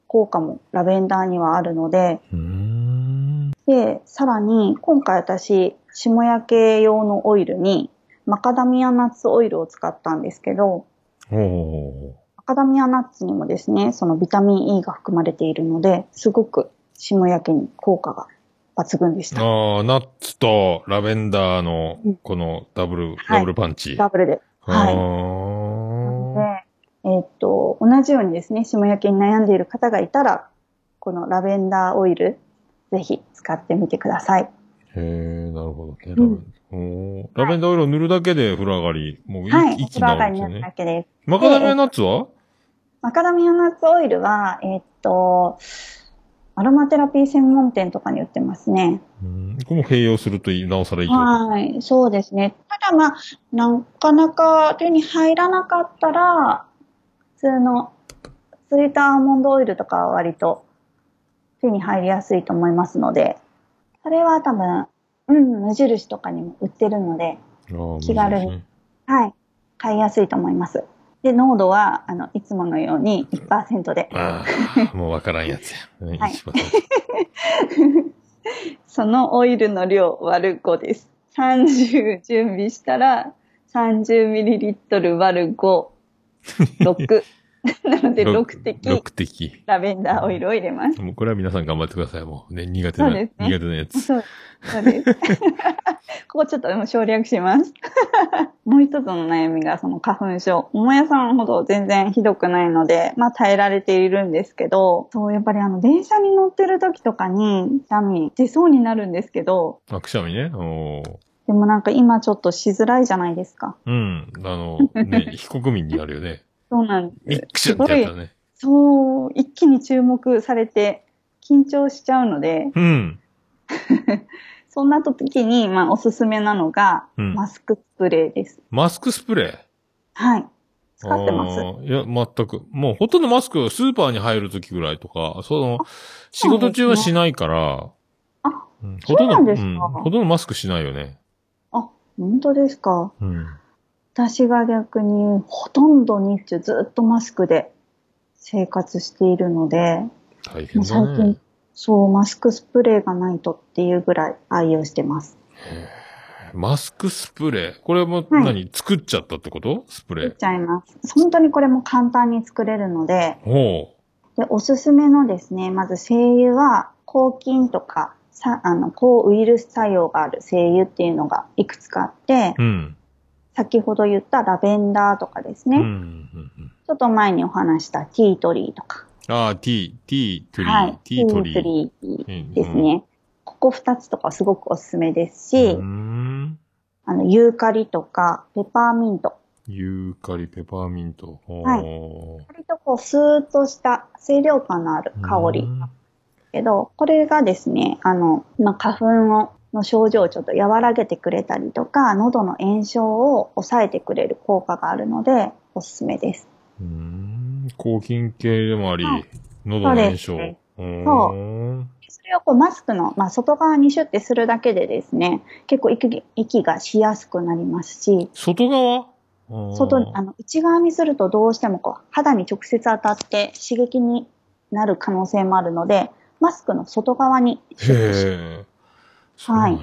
Speaker 5: 効果もラベンダーにはあるので、
Speaker 2: うーん。
Speaker 5: で、さらに、今回私、霜焼け用のオイルに、マカダミアナッツオイルを使ったんですけど、
Speaker 2: おお
Speaker 5: マカダミアナッツにもですね、そのビタミン E が含まれているので、すごく霜焼けに効果が抜群でした。
Speaker 2: ああ、ナッツとラベンダーの
Speaker 5: うん、
Speaker 2: このダブル、
Speaker 5: はい
Speaker 2: ダブルパンチ。
Speaker 5: ダブルで。はい。
Speaker 2: あ
Speaker 5: で、えーっと、同じようにですね、霜焼けに悩んでいる方がいたら、このラベンダーオイル、ぜひ使ってみてください。
Speaker 2: ーへえ、なるほどね。ラベ
Speaker 5: うん
Speaker 2: ンおーラベンダーオイルを塗るだけで風呂上がり、もう一,、
Speaker 5: はい。
Speaker 2: 一気になるんですよ
Speaker 5: だ。けです。
Speaker 2: マカダミアナッツは？
Speaker 5: マカダミアナッツオイルは、えーっと、アロマテラピー専門店とかに売ってますね。
Speaker 2: うん。これも併用するといい、なおさらいい
Speaker 5: はい、そうですね。ただまあ、なかなか手に入らなかったら、普通のスイートアーモンドオイルとかは割と手に入りやすいと思いますので、それは多分、うん、無印とかにも売ってるので、気軽にはい、買いやすいと思います。で、濃度は、あの、いつものように1%で、
Speaker 2: ああ、もうわからんやつや。うん
Speaker 5: はい そのオイルの量割る5です。30準備したら、30ml 割る5、6。なので、6滴
Speaker 2: 六滴。
Speaker 5: ラベンダーオイルを入れます。
Speaker 2: もうこれは皆さん頑張ってください。もうね、苦手な、
Speaker 5: そうですね
Speaker 2: 苦手なやつ。
Speaker 5: そうそうです。ここちょっともう省略します。もう一つの悩みがその花粉症。桃屋さんほど全然ひどくないので、まあ耐えられているんですけど、そう、やっぱりあの電車に乗ってる時とかに、シャミ出そうになるんですけど、
Speaker 2: あ、くしゃみね。おー
Speaker 5: でもなんか今ちょっとしづらいじゃないですか。
Speaker 2: うん。あの、ね、非国民になるよね。
Speaker 5: そうなんです。
Speaker 2: ミックションってやったらね。
Speaker 5: そう、一気に注目されて緊張しちゃうので、
Speaker 2: うん。
Speaker 5: そんな時に、まあ、おすすめなのが、
Speaker 2: うん
Speaker 5: マスクスプレーです。
Speaker 2: マスクスプレー？
Speaker 5: はい。使ってます。
Speaker 2: いや、全く。もうほとんどマスク、スーパーに入るときぐらいとか、その、仕事中はしないから、
Speaker 5: あ、
Speaker 2: うほとんど、うんほとんどマスクしないよね。
Speaker 5: あ、本当ですか。
Speaker 2: うん。
Speaker 5: 私が逆に、ほとんど日中ずっとマスクで生活しているので、
Speaker 2: 大変だ
Speaker 5: 最
Speaker 2: ね
Speaker 5: 近。、そう、マスクスプレーがないとっていうぐらい愛用してます。
Speaker 2: マスクスプレー？これも
Speaker 5: はい
Speaker 2: 何、作っちゃったってこと？スプレー？
Speaker 5: 作っ。ちゃいます。本当にこれも簡単に作れるので、
Speaker 2: ほ
Speaker 5: で、おすすめのですね、まず精油は、抗菌とか、さあの、抗ウイルス作用がある精油っていうのがいくつかあって、
Speaker 2: う。うん。
Speaker 5: 先ほど言ったラベンダーとかですね、
Speaker 2: うんうんうん。
Speaker 5: ちょっと前にお話したティートリーとか、
Speaker 2: ああ、ティー、ティートリー、
Speaker 5: はい、
Speaker 2: ティートリー。
Speaker 5: ティートリーですね。ここ二つとかすごくおすすめですし。あの、ユーカリとか、ペパーミント。
Speaker 2: ユーカリ、ペパーミント。
Speaker 5: はい割とこう、スーッとした清涼感のある香り。
Speaker 2: うん
Speaker 5: けど、これがですね、あの、まあ、花粉をの症状をちょっと和らげてくれたりとか、喉の炎症を抑えてくれる効果があるので、おすすめです。
Speaker 2: うーん。抗菌系でもあり
Speaker 5: はい、
Speaker 2: 喉の炎症。
Speaker 5: そうそれをこうマスクの、まあ、外側にシュッてするだけでですね、結構息息がしやすくなりますし、
Speaker 2: 外側？
Speaker 5: 外に、あの、内側にするとどうしてもこう、肌に直接当たって刺激になる可能性もあるので、マスクの外側にシュッとし
Speaker 2: へえ。そうなんや。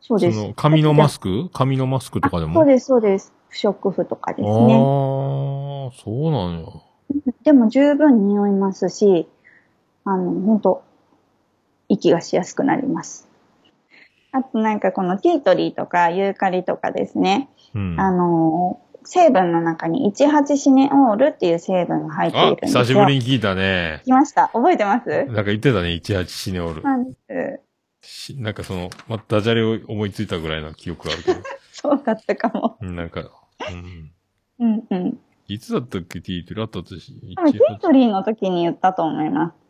Speaker 5: そうです。
Speaker 2: その、紙のマスク？紙のマスクとかでも？
Speaker 5: そうです、そうです。不織布とかです
Speaker 2: ああ
Speaker 5: ね。
Speaker 2: ー、そうなんや。
Speaker 5: でも十分匂いますし、あの、本当息がしやすくなります。あとなんかこのティートリーとかユーカリとかですね、
Speaker 2: うん。
Speaker 5: あの、成分の中に18シネオールっていう成分が入ってい
Speaker 2: あ
Speaker 5: るん、ですよ。
Speaker 2: 久しぶりに聞いたね。
Speaker 5: 聞きました？覚えてます？
Speaker 2: なんか言ってたね、18シネオール。
Speaker 5: なんです。
Speaker 2: しなんかその、ま、ダジャレを思いついたぐらいの記憶があるけど。
Speaker 5: そうだったかも。
Speaker 2: うんなんか、うん。
Speaker 5: うんうん。
Speaker 2: いつだったっけ、ティートリーあったとし。
Speaker 5: 多分ティートリーの時に言ったと思います。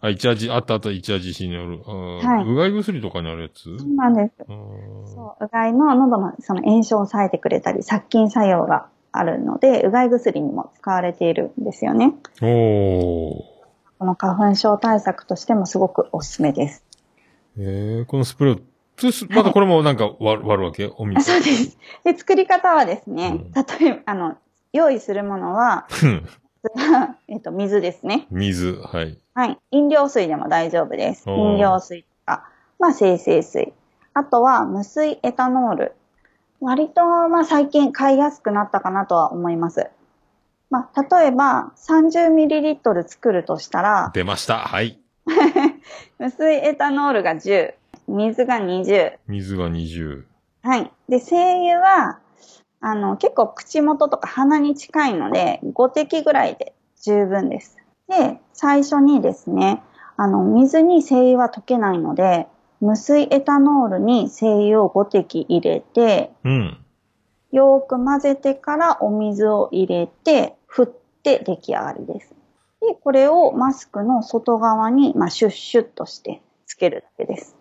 Speaker 2: あ、18、あったあった、18シネオール。あー
Speaker 5: はいう
Speaker 2: がい薬とかにあるやつ？
Speaker 5: そうなんです。そう、うがいの喉のその炎症を抑えてくれたり、殺菌作用があるので、うがい薬にも使われているんですよね。
Speaker 2: おー。
Speaker 5: この花粉症対策としてもすごくおすすめです。
Speaker 2: えー、このスプレーを、またこれもなんか割る割るわけ？お
Speaker 5: あ
Speaker 2: 水。
Speaker 5: そうです。で、作り方はですね、
Speaker 2: うん
Speaker 5: 例えば、あの、用意するものは、えっと、水ですね。
Speaker 2: 水、はい。
Speaker 5: はい。飲料水でも大丈夫です。飲料水とか、まあ、生成水。あとは、無水エタノール。割と、まあ、最近買いやすくなったかなとは思います。まあ、例えば、30ml 作るとしたら、
Speaker 2: 出ました。はい。
Speaker 5: 無水エタノールが10、水が20。
Speaker 2: 水が20。
Speaker 5: はい。で、精油は、あの、結構口元とか鼻に近いので、5滴ぐらいで十分です。で、最初にですね、あの、水に精油は溶けないので、無水エタノールに精油を5滴入れて、
Speaker 2: うん。
Speaker 5: よーく混ぜてからお水を入れて、振って出来上がりです。で、これをマスクの外側に、まあ、シュッシュッとしてつけるだけです。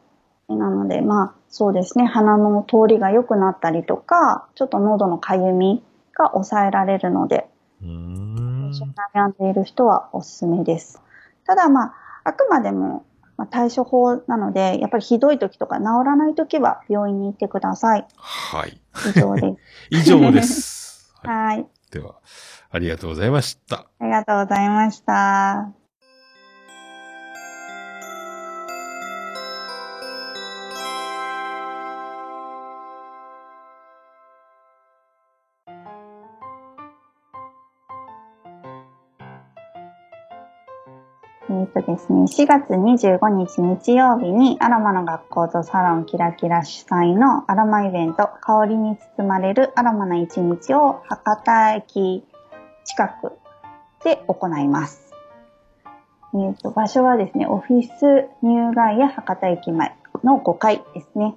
Speaker 5: なので、まあ、そうですね、鼻の通りが良くなったりとか、ちょっと喉のかゆみが抑えられるので、
Speaker 2: うーん。
Speaker 5: 悩んでいる人はおすすめです。ただまあ、あくまでも、まあ、対処法なので、やっぱりひどい時とか治らない時は病院に行ってください。
Speaker 2: はい。
Speaker 5: 以上です。
Speaker 2: 以上です。はい。
Speaker 5: はい。
Speaker 2: では、ありがとうございました。
Speaker 5: ありがとうございました。えっとですね、4月25日日曜日にアロマの学校とサロンキラキラ主催のアロマイベント、香りに包まれるアロマな一日を博多駅近くで行います。えっ、と、場所はですね、オフィス入街や博多駅前の5階ですね。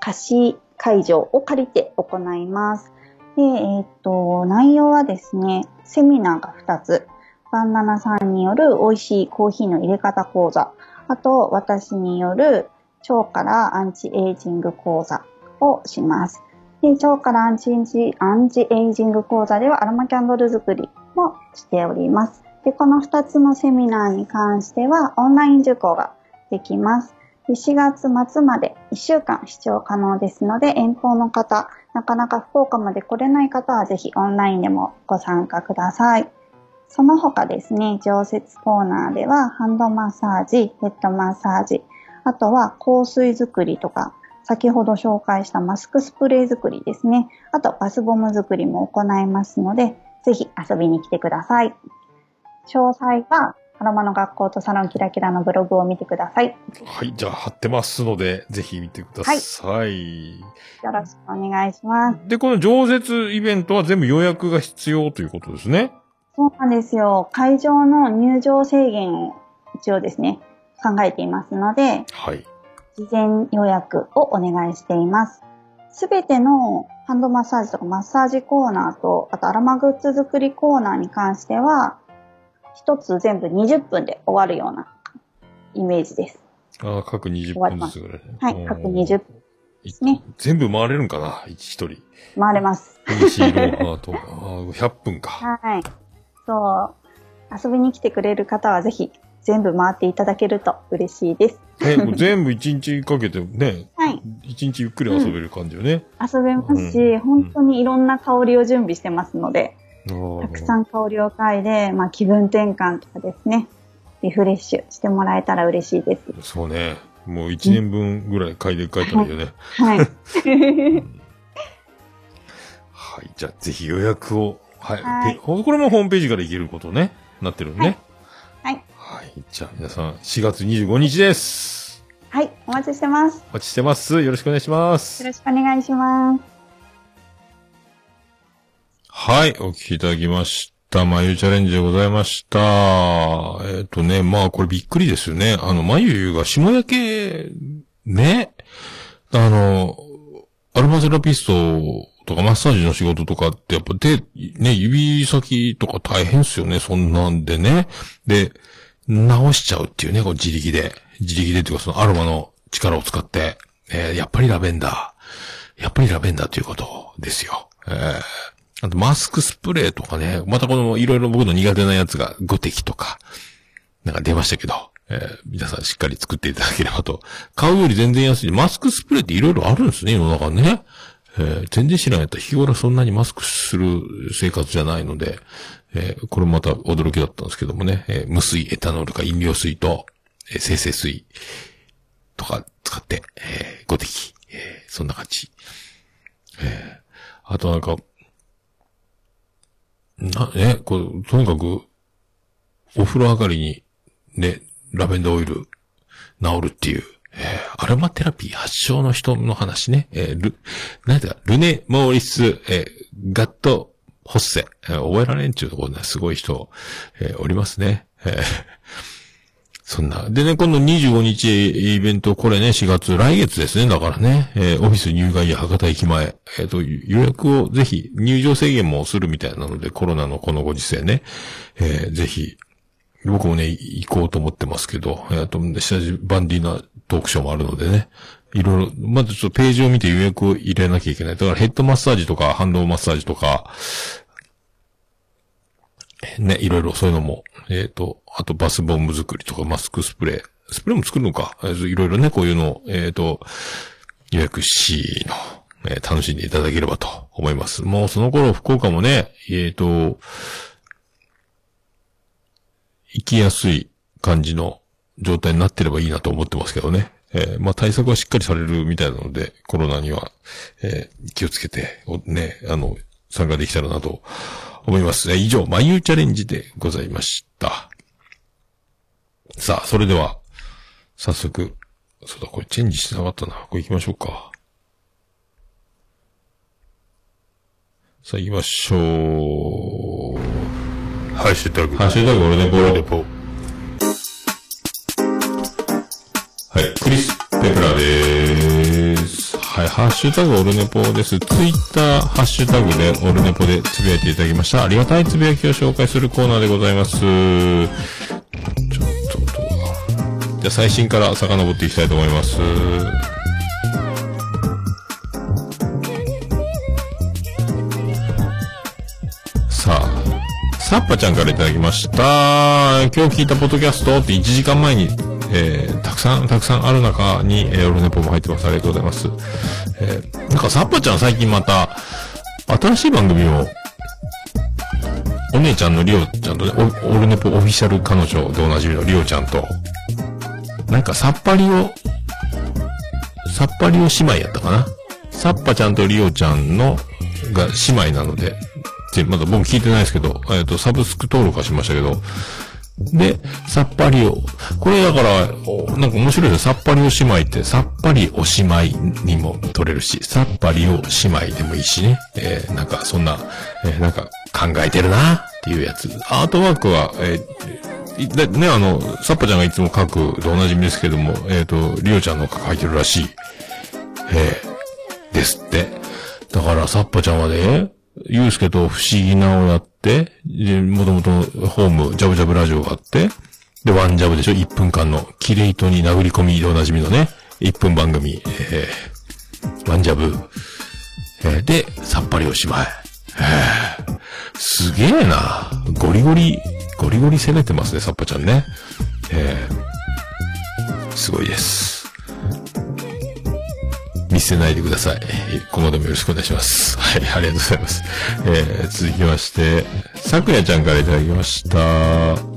Speaker 5: 貸し会場を借りて行います。で、えっ、と、内容はですね、セミナーが2つ。バンナナさんによる美味しいコーヒーの入れ方講座。あと、私による腸からアンチエイジング講座をします。で腸からアンチエイジアンチエイジング講座ではアロマキャンドル作りもしております。で、この2つのセミナーに関してはオンライン受講ができます。で4月末まで1週間視聴可能ですので、遠方の方、なかなか福岡まで来れない方はぜひオンラインでもご参加ください。その他ですね、常設コーナーではハンドマッサージ、ヘッドマッサージ、あとは香水作りとか、先ほど紹介したマスクスプレー作りですね。あとバスボム作りも行いますので、ぜひ遊びに来てください。詳細は、アロマの学校とサロンキラキラのブログを見てください。
Speaker 2: はい、じゃあ貼ってますので、ぜひ見てください。
Speaker 5: よろしくお願いします。
Speaker 2: で、この常設イベントは全部予約が必要ということですね。
Speaker 5: そうなんですよ。会場の入場制限を一応ですね、考えていますので、
Speaker 2: はい。
Speaker 5: 事前予約をお願いしています。すべてのハンドマッサージとかマッサージコーナーと、あとアロマグッズ作りコーナーに関しては、一つ全部20分で終わるようなイメージです。
Speaker 2: ああ、各20分ずつぐらいね。
Speaker 5: はい、各20分ですね。
Speaker 2: 全部回れるんかな？一一人。
Speaker 5: 回れます。
Speaker 2: 西ローハート。あー100分か。
Speaker 5: はい。そう。遊びに来てくれる方はぜひ全部回っていただけると嬉しいです。
Speaker 2: え、もう全部1日かけてね、
Speaker 5: はい。
Speaker 2: 1日ゆっくり遊べる感じよね。
Speaker 5: 遊べますし、
Speaker 2: うん
Speaker 5: 本当にいろんな香りを準備してますので、た
Speaker 2: た
Speaker 5: くさん香りを嗅いで、まあ気分転換とかですね、リフレッシュしてもらえたら嬉しいです。
Speaker 2: そうね。もう1年分ぐらい買いで書いたらいいよね。
Speaker 5: はい。
Speaker 2: はい。じゃあ、ぜひ予約を。はい。
Speaker 5: はい
Speaker 2: でこれもホームページから行けることね。なってるね。
Speaker 5: はい。
Speaker 2: はい。じゃあ、皆さん、4月25日です。
Speaker 5: はい。お待ちしてます。
Speaker 2: お待ちしてます。よろしくお願いします
Speaker 5: よ。ろしくお願いします。
Speaker 2: はい、お聞きいただきました。まゆチャレンジでございました。えっ、とね、まあこれびっくりですよね。あの、まゆが下焼け、ね。あの、アロマセラピストとかマッサージの仕事とかってやっぱ手、ね、指先とか大変っすよね。そんなんでね。で、直しちゃうっていうね、こう自力で。自力でっていうかそのアロマの力を使って、えーやっぱりラベンダー。やっぱりラベンダーということですよ。えーあと、マスクスプレーとかね、またこの、いろいろ僕の苦手なやつが、ゴテキとか、なんか出ましたけど、えー皆さんしっかり作っていただければと。買うより全然安い。マスクスプレーっていろいろあるんですね、世の中ね。えー全然知らないと日頃そんなにマスクする生活じゃないので、えーこれまた驚きだったんですけどもね、えー無水エタノールか飲料水と、えー生成水とか使って、えー、ゴテキ、えーそんな感じ。えーあとなんか、な、ね、こう、とにかく、お風呂上がりに、ね、ラベンダーオイル、治るっていう、えーアロマテラピー発祥の人の話ね、えール、なんだ、ルネ・モーリス、えーガット・ホッセ、覚えられんちゅうところね、すごい人、えーおりますね。えー。そんな。でね、今度25日イベント、これね、4月、来月ですね、だからね、えーオフィス入会や博多駅前、えっ、と、予約をぜひ、入場制限もするみたいなので、コロナのこのご時世ね、えーぜひ、僕もね、行こうと思ってますけど、えっ、と、下地バンディーなトークショーもあるのでね、いろいろ、まずちょっとページを見て予約を入れなきゃいけない。だからヘッドマッサージとか、ハンドマッサージとか、ね、いろいろそういうのも、えっ、と、あとバスボム作りとかマスクスプレー。スプレーも作るのか。いろいろね、こういうのを、えっ、と、予約しの、えー楽しんでいただければと思います。もうその頃、福岡もね、えっ、と、行きやすい感じの状態になってればいいなと思ってますけどね。えーまあ対策はしっかりされるみたいなので、コロナには、えー気をつけて、おね、あの、参加できたらなと思います。えー以上、まゆチャレンジでございました。さあ、それでは、早速、そうだ、これチェンジしてなかったな。これ行きましょうか。さあ、行きましょう。ハッシュタグ。ハッシュタグ、俺ね、ボールレポ。クリス・ペプラでーす。はい、ハッシュタグオルネポです。ツイッター、ハッシュタグでオルネポでつぶやいていただきました。ありがたいつぶやきを紹介するコーナーでございます。ちょっと、どうじゃあ最新から遡っていきたいと思います。さあ、サッパちゃんからいただきました。今日聞いたポッドキャストって1時間前に、えー、たくさん、たくさんある中に、えー、オルネポも入ってます。ありがとうございます。えー、なんかサッパちゃん最近また、新しい番組を、お姉ちゃんのリオちゃんとね、オルネポオフィシャル彼女でおなじみのリオちゃんと、なんかさっぱりを、さっぱりを姉妹やったかな？さっぱちゃんとリオちゃんの、が姉妹なので、でまだ僕聞いてないですけど、えっ、と、サブスク登録はしましたけど、で、さっぱりを、これだから、なんか面白いですよ。さっぱりを姉妹って、さっぱりおしまいにも取れるし、さっぱりを姉妹でもいいしね。えーなんかそんな、えーなんか考えてるなっていうやつ。アートワークは、えーね、あの、さっぱちゃんがいつも書くでおなじみですけども、えっ、と、りおちゃんの書いてるらしい。えーですって。だから、さっぱちゃんはね、ゆうすけと不思議なをやって、で、もともとホーム、ジャブジャブラジオがあって、で、ワンジャブでしょ ?1 分間の、キレイトに殴り込みでおなじみのね、1分番組、えー、ワンジャブ、えーで、さっぱりおしまい。えーすげえな。ゴリゴリ、ゴリゴリ攻めてますね、さっぱちゃんね。えー、すごいです。見捨てないでください。今後でもよろしくお願いします。はい、ありがとうございます。えー、続きまして、さくやちゃんからいただきました。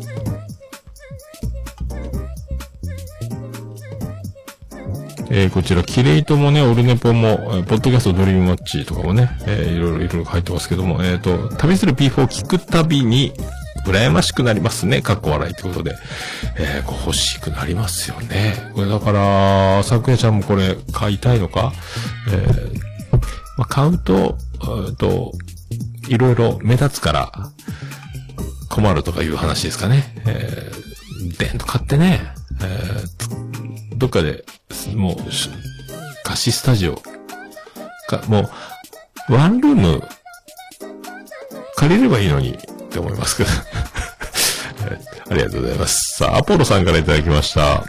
Speaker 2: えー、こちら、キレイトもね、オルネポも、えーポッドキャストドリームマッチとかもね、えーいろいろいろ入ってますけども、えっ、と、旅する P4 聞くたびに、羨ましくなりますね。かっこ笑いってことで。えー、こう欲しくなりますよね。これだから、咲夜ちゃんもこれ買いたいのか？えー、まあ、買うと、えーと、いろいろ目立つから、困るとかいう話ですかね。えー、でんと買ってね、えーどっかで、もう、貸しスタジオか、もう、ワンルーム、借りればいいのに、って思いますけど。ありがとうございます。さあ、アポロさんからいただきました。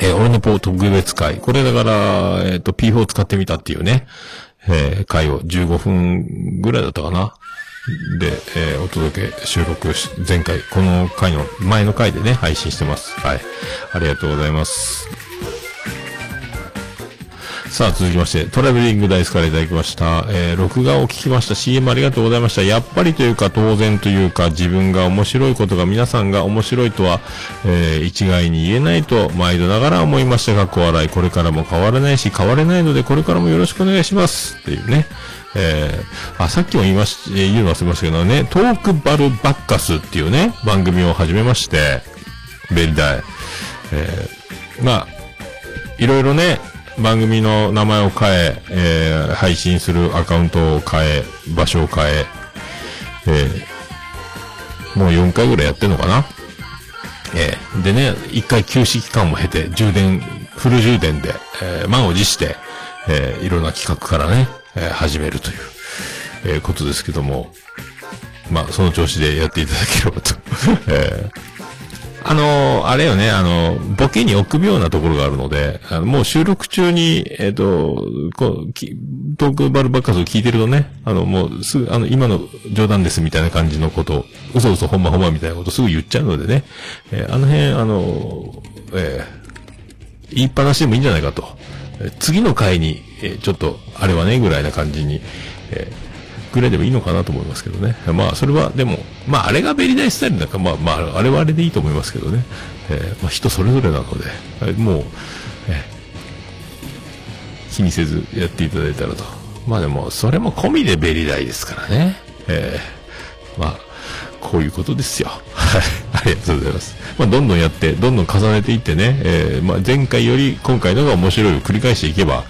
Speaker 2: えー俺のポー特別会。これだから、えっ、と、P4 を使ってみたっていうね、えー会を15分ぐらいだったかな。で、えーお届け、収録し、前回、この回の、前の回でね、配信してます。はい。ありがとうございます。さあ、続きまして、トラベリングダイスからいただきました。えー録画を聞きました。CM ありがとうございました。やっぱりというか当然というか、自分が面白いことが皆さんが面白いとは、えー一概に言えないと、毎度ながら思いましたが、小笑い。これからも変わらないし、変われないので、これからもよろしくお願いします。っていうね。えーあ、さっきも言いまし、えー言うの忘れましたけどね、トークバルバッカスっていうね、番組を始めまして、ベリダイ。えーまあ、いろいろね、番組の名前を変え、えー配信するアカウントを変え、場所を変え、えーもう4回ぐらいやってんのかな？えーでね、1回休止期間も経て、充電、フル充電で、えー満を持して、えーいろんな企画からね、えー始めるという、えーことですけども、まあ、その調子でやっていただければと。えーあのあれよね、あのボケに臆病なところがあるので、あのもう収録中に、えっ、と、こう、きトークバルバッカスを聞いてるとね、あの、もうすぐ、あの、今の冗談ですみたいな感じのことを、嘘嘘ほんまほんまみたいなことすぐ言っちゃうのでね、えーあの辺、あのえー言いっぱなしでもいいんじゃないかと。次の回に、えーちょっと、あれはね、ぐらいな感じに、えーぐらいでもいいのかなと思いますけどね。まあ、それは、でも、まあ、あれがベリダイスタイルだか、まあ、まあ、あれはあれでいいと思いますけどね。えーまあ、人それぞれなので、もう、えー気にせずやっていただいたらと。まあでも、それも込みでベリダイですからね。えーまあ、こういうことですよ。はい。ありがとうございます。まあ、どんどんやって、どんどん重ねていってね、えーまあ、前回より今回のが面白いを繰り返していけば、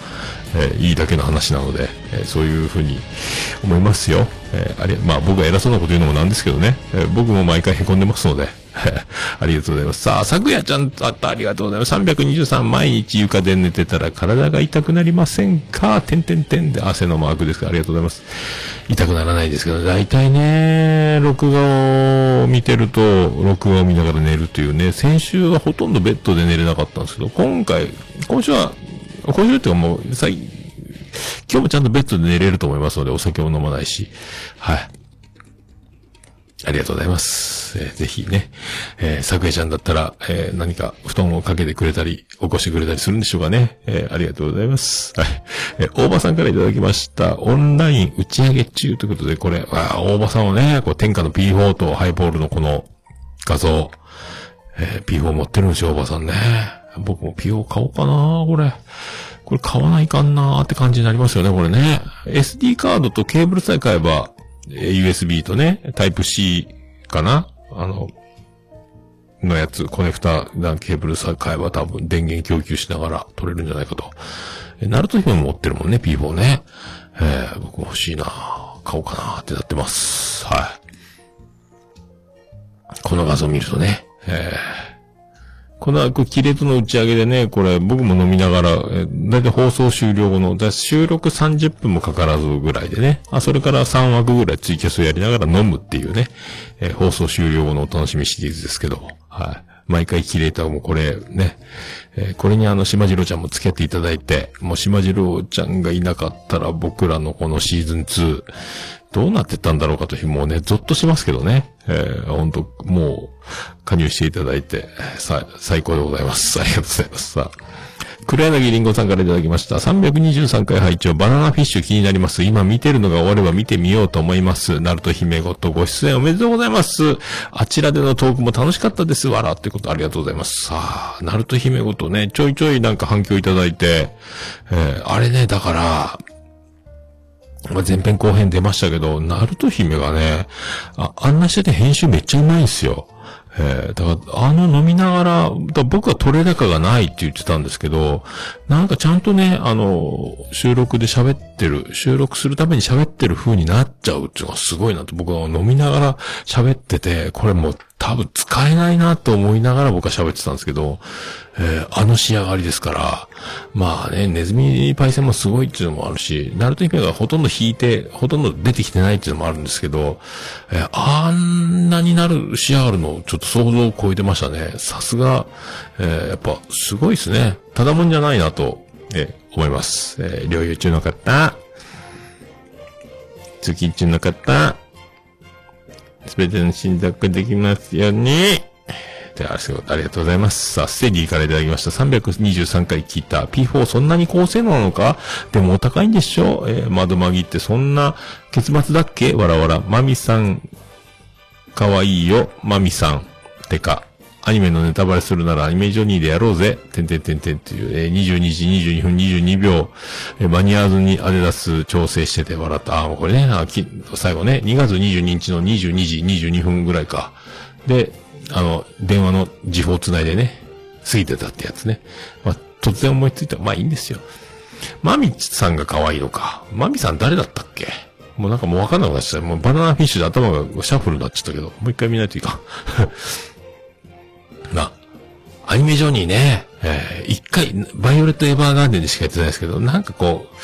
Speaker 2: えいいだけの話なので、えそういうふうに思いますよ。えあれ、まあ僕が偉そうなこと言うのもなんですけどね、え僕も毎回凹んでますので、ありがとうございます。さあ、昨夜ちゃんとあったありがとうございます。323毎日床で寝てたら体が痛くなりませんか？てんてんてんで汗のマークですからありがとうございます。痛くならないですけど、大体ね、録画を見てると、録画を見ながら寝るというね、先週はほとんどベッドで寝れなかったんですけど、今回、今週は、今週っていうかもう、さ今日もちゃんとベッドで寝れると思いますので、お酒を飲まないし。はい。ありがとうございます。えーぜひね、えー、昨夜ちゃんだったら、えー何か布団をかけてくれたり、起こしてくれたりするんでしょうかね。えーありがとうございます。はい。えー大場さんからいただきました。オンライン打ち上げ中ということで、これ、あ大場さんはね、こう、天下の P4 とハイボールのこの画像、えー P4 持ってるんですよ、大場さんね。僕も P4 買おうかなこれ。これ買わないかんなーって感じになりますよね、これね。SD カードとケーブルさえ買えば、USB とね、タイプ C かなあの、のやつ、コネクタなケーブルさえ買えば多分電源供給しながら取れるんじゃないかと。ナルト姫も持ってるもんね、P4 ね。えー僕も欲しいな買おうかなってなってます。はい。この画像見るとね、えーこの、これ、キレトの打ち上げでね、これ、僕も飲みながら、えだいたい放送終了後の、だ収録30分もかからずぐらいでね、あ、それから3枠ぐらいツイキャスをやりながら飲むっていうね、え放送終了後のお楽しみシリーズですけど、はい。毎回キレーターもこれ、ね、えーこれにあの、島次郎ちゃんも付き合っていただいて、もう島次郎ちゃんがいなかったら僕らのこのシーズン2、どうなってったんだろうかと、もうね、ゾッとしますけどね。えー、本当もう、加入していただいて、さ、最高でございます。ありがとうございます。さあ。黒柳りんごさんからいただきました。323回拝聴バナナフィッシュ気になります。今見てるのが終われば見てみようと思います。ナルト姫ごとご出演おめでとうございます。あちらでのトークも楽しかったです。わら。ってことありがとうございます。さあ、ナルト姫ごとね、ちょいちょいなんか反響いただいて、えーあれね、だから、まあ、前編後編出ましたけど、ナルト姫がね、あ、あんなしてて編集めっちゃうまいんすよ。えー、だから、あの飲みながら、だら僕は取れ高がないって言ってたんですけど、なんかちゃんとね、あの、収録で喋ってる、収録するために喋ってる風になっちゃうっていうのがすごいなと僕は飲みながら喋ってて、これも多分使えないなと思いながら僕は喋ってたんですけど、えーあの仕上がりですから、まあね、ネズミパイセンもすごいっていうのもあるし、ナルト姫がほとんど引いて、ほとんど出てきてないっていうのもあるんですけど、えーあんなになる仕上がるの、ちょっと想像を超えてましたね。さすが、えーやっぱすごいですね。ただもんじゃないなと、えー思います。えー療養中の方、通勤中の方、すべての診断できますように。でありがありがとうございます。さあ、ステディからいただきました。323回聞いた。P4 そんなに高性能なのか？でもお高いんでしょ？えー、窓まぎってそんな結末だっけ？わらわら。マミさん、かわいいよ。マミさん。てか、アニメのネタバレするならアニメジョニーでやろうぜ。てんてんてんてんっていう、えー、22時22分22秒、えー間に合わずにアデダス調整してて笑った。あー、もうこれね、あき最後ね、2月22日の22時22分ぐらいか。で、あの、電話の時報つないでね、過ぎてたってやつね。まあ、突然思いついた。まあいいんですよ。マミさんが可愛いのか。マミさん誰だったっけ？もうなんかもうわかんなくなっちゃった。もうバナナフィッシュで頭がシャッフルになっちゃったけど、もう一回見ないといいか。アニメ上にね、えー一回、バイオレット・エヴァーガーデンでしかやってないですけど、なんかこう、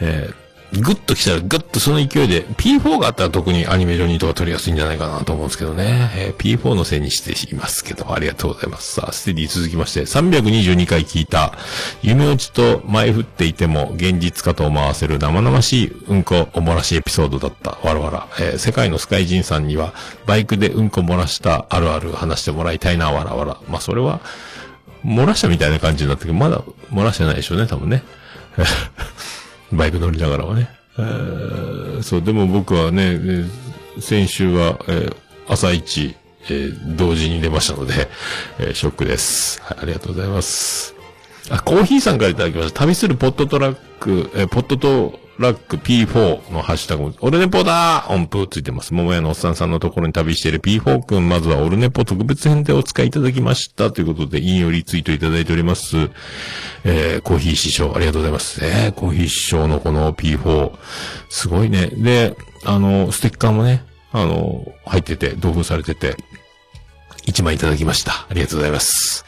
Speaker 2: えーグッと来たらグッとその勢いで、P4 があったら特にアニメ上にとか取りやすいんじゃないかなと思うんですけどね。えー P4 のせいにしていますけど、ありがとうございます。さあ、ステディ続きまして、322回聞いた、夢落ちと前振っていても現実かと思わせる生々しいうんこおもらしエピソードだった。わらわら。えー世界のスカイジンさんには、バイクでうんこ漏らしたあるある話してもらいたいな、わらわら。まあ、それは、漏らしたみたいな感じになったけど、まだ漏らしてないでしょうね、多分ね。バイク乗りながらはね。えーそう、でも僕はね、先週は、えー朝一、えー同時に出ましたので、えーショックです。はい、ありがとうございます。あ、コーヒーさんからいただきました。旅するポットトラック、えーポットとラック P4 のハッシュタグ、オルネポだ音符ついてます。桃屋のおっさんさんのところに旅している P4 くん、まずはオルネポ特別編でお使いいただきました。ということで、引用リツイートいただいております。えー、コーヒー師匠、ありがとうございます。ね、コーヒー師匠のこの P4、すごいね。で、あの、ステッカーもね、あの、入ってて、同封されてて、1枚いただきました。ありがとうございます。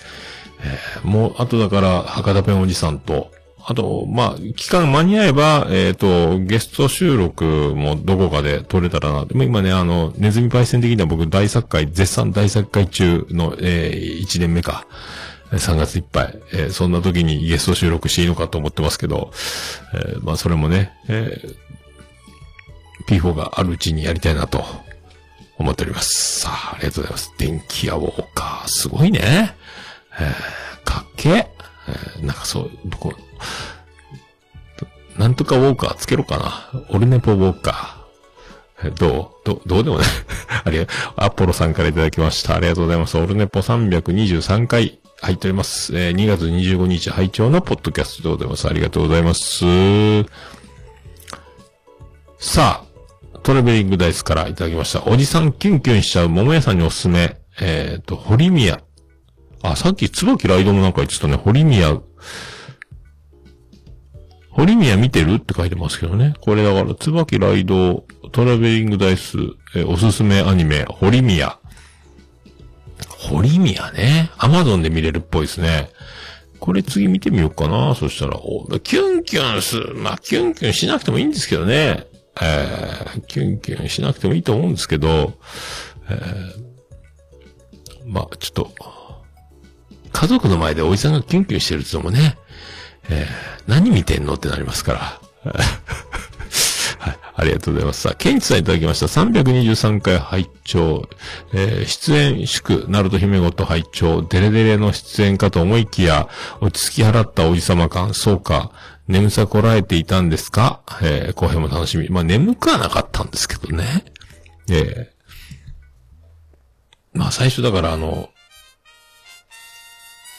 Speaker 2: えーもう、あとだから、博多ペンおじさんと、あと、まあ、期間間に合えば、えっ、と、ゲスト収録もどこかで撮れたらなって。まあ今ね、あの、ネズミパイセン的には僕大作会、絶賛大作会中の、え1年目か。3月いっぱい、えーそんな時にゲスト収録していいのかと思ってますけど、えーまあそれもね、えー P4 があるうちにやりたいなと思っております。さあ、ありがとうございます。電気屋ウォーカー、すごいね。えーかっけええーなんかそう、僕、なんとかウォーカーつけろかな。オルネポウォーカー。どう？ど、どうでもね。ありが、アポロさんからいただきました。ありがとうございます。オルネポ323回入っております。えー2月25日拝聴のポッドキャストでございます。ありがとうございます。さあ、トラベリングダイスからいただきました。おじさんキュンキュンしちゃう桃屋さんにおすすめ。えっ、と、堀宮。あ、さっき椿ライドもなんか言ってたね。堀宮。堀宮見てるって書いてますけどね。これだから、椿ライド、トラベリングダイス、えおすすめアニメ、堀宮。堀宮ね。アマゾンで見れるっぽいですね。これ次見てみようかな。そしたら、おキュンキュンす、まあ、キュンキュンしなくてもいいんですけどね。えー、キュンキュンしなくてもいいと思うんですけど、えー、まあ、ちょっと、家族の前でおじさんがキュンキュンしてるってのもね、えー、何見てんのってなりますから。はい。ありがとうございます。さあ、ケンチさんいただきました。323回拝聴えー出演祝、ナルト姫ごと拝聴デレデレの出演かと思いきや、落ち着き払ったおじさま感、そうか、眠さこらえていたんですか？えー後編も楽しみ。まあ、眠くはなかったんですけどね。えーまあ、最初だからあの、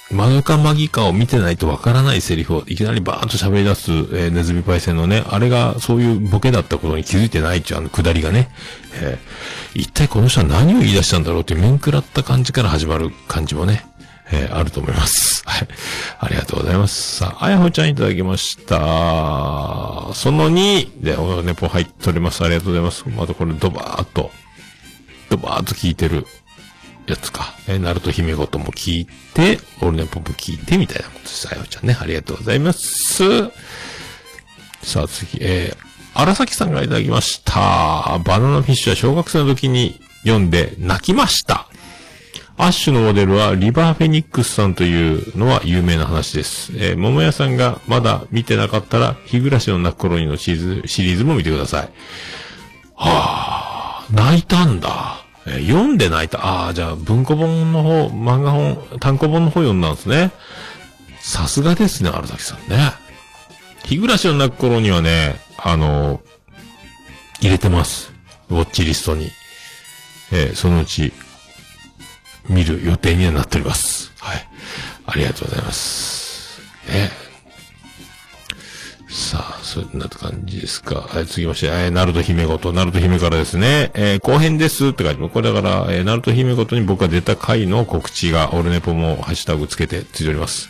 Speaker 2: マドカマギカを見てないとわからないセリフをいきなりバーンと喋り出す、えーネズミパイセンのね、あれがそういうボケだったことに気づいてないっていうあのくだりがね、えー一体この人は何を言い出したんだろうって面食らった感じから始まる感じもね、えーあると思います。はい。ありがとうございます。さあ、あやほちゃんいただきました。その2で、おネポ入っております。ありがとうございます。またこれドバーっと、ドバーっと聞いてるやつか。え、ナルト姫ごとも聞いて、オールネポも聞いて、みたいなことです。あやほちゃんね。ありがとうございます。さあ次、えー、荒崎さんがいただきました。バナナフィッシュは小学生の時に読んで泣きました。アッシュのモデルはリバーフェニックスさんというのは有名な話です。えー、桃屋さんがまだ見てなかったら、日暮らしの泣く頃にのシリーズシリーズも見てください。はあ、泣いたんだ。えー読んで泣いた。ああ、じゃあ文庫本の方、漫画本、単行本の方読んだんですね。さすがですね、荒崎さんね。日暮らしの泣く頃にはね、あの入れてます。ウォッチリストに。えーそのうち、見る予定にはなっております。はい。ありがとうございます。ね。さあ、そんな感じですか。はい、続きまして、えー、ナルト姫ごと、ナルト姫からですね、えー後編ですって書いてます。これだから、えーナルト姫ごとに僕が出た回の告知が、オルネポもハッシュタグつけてついております。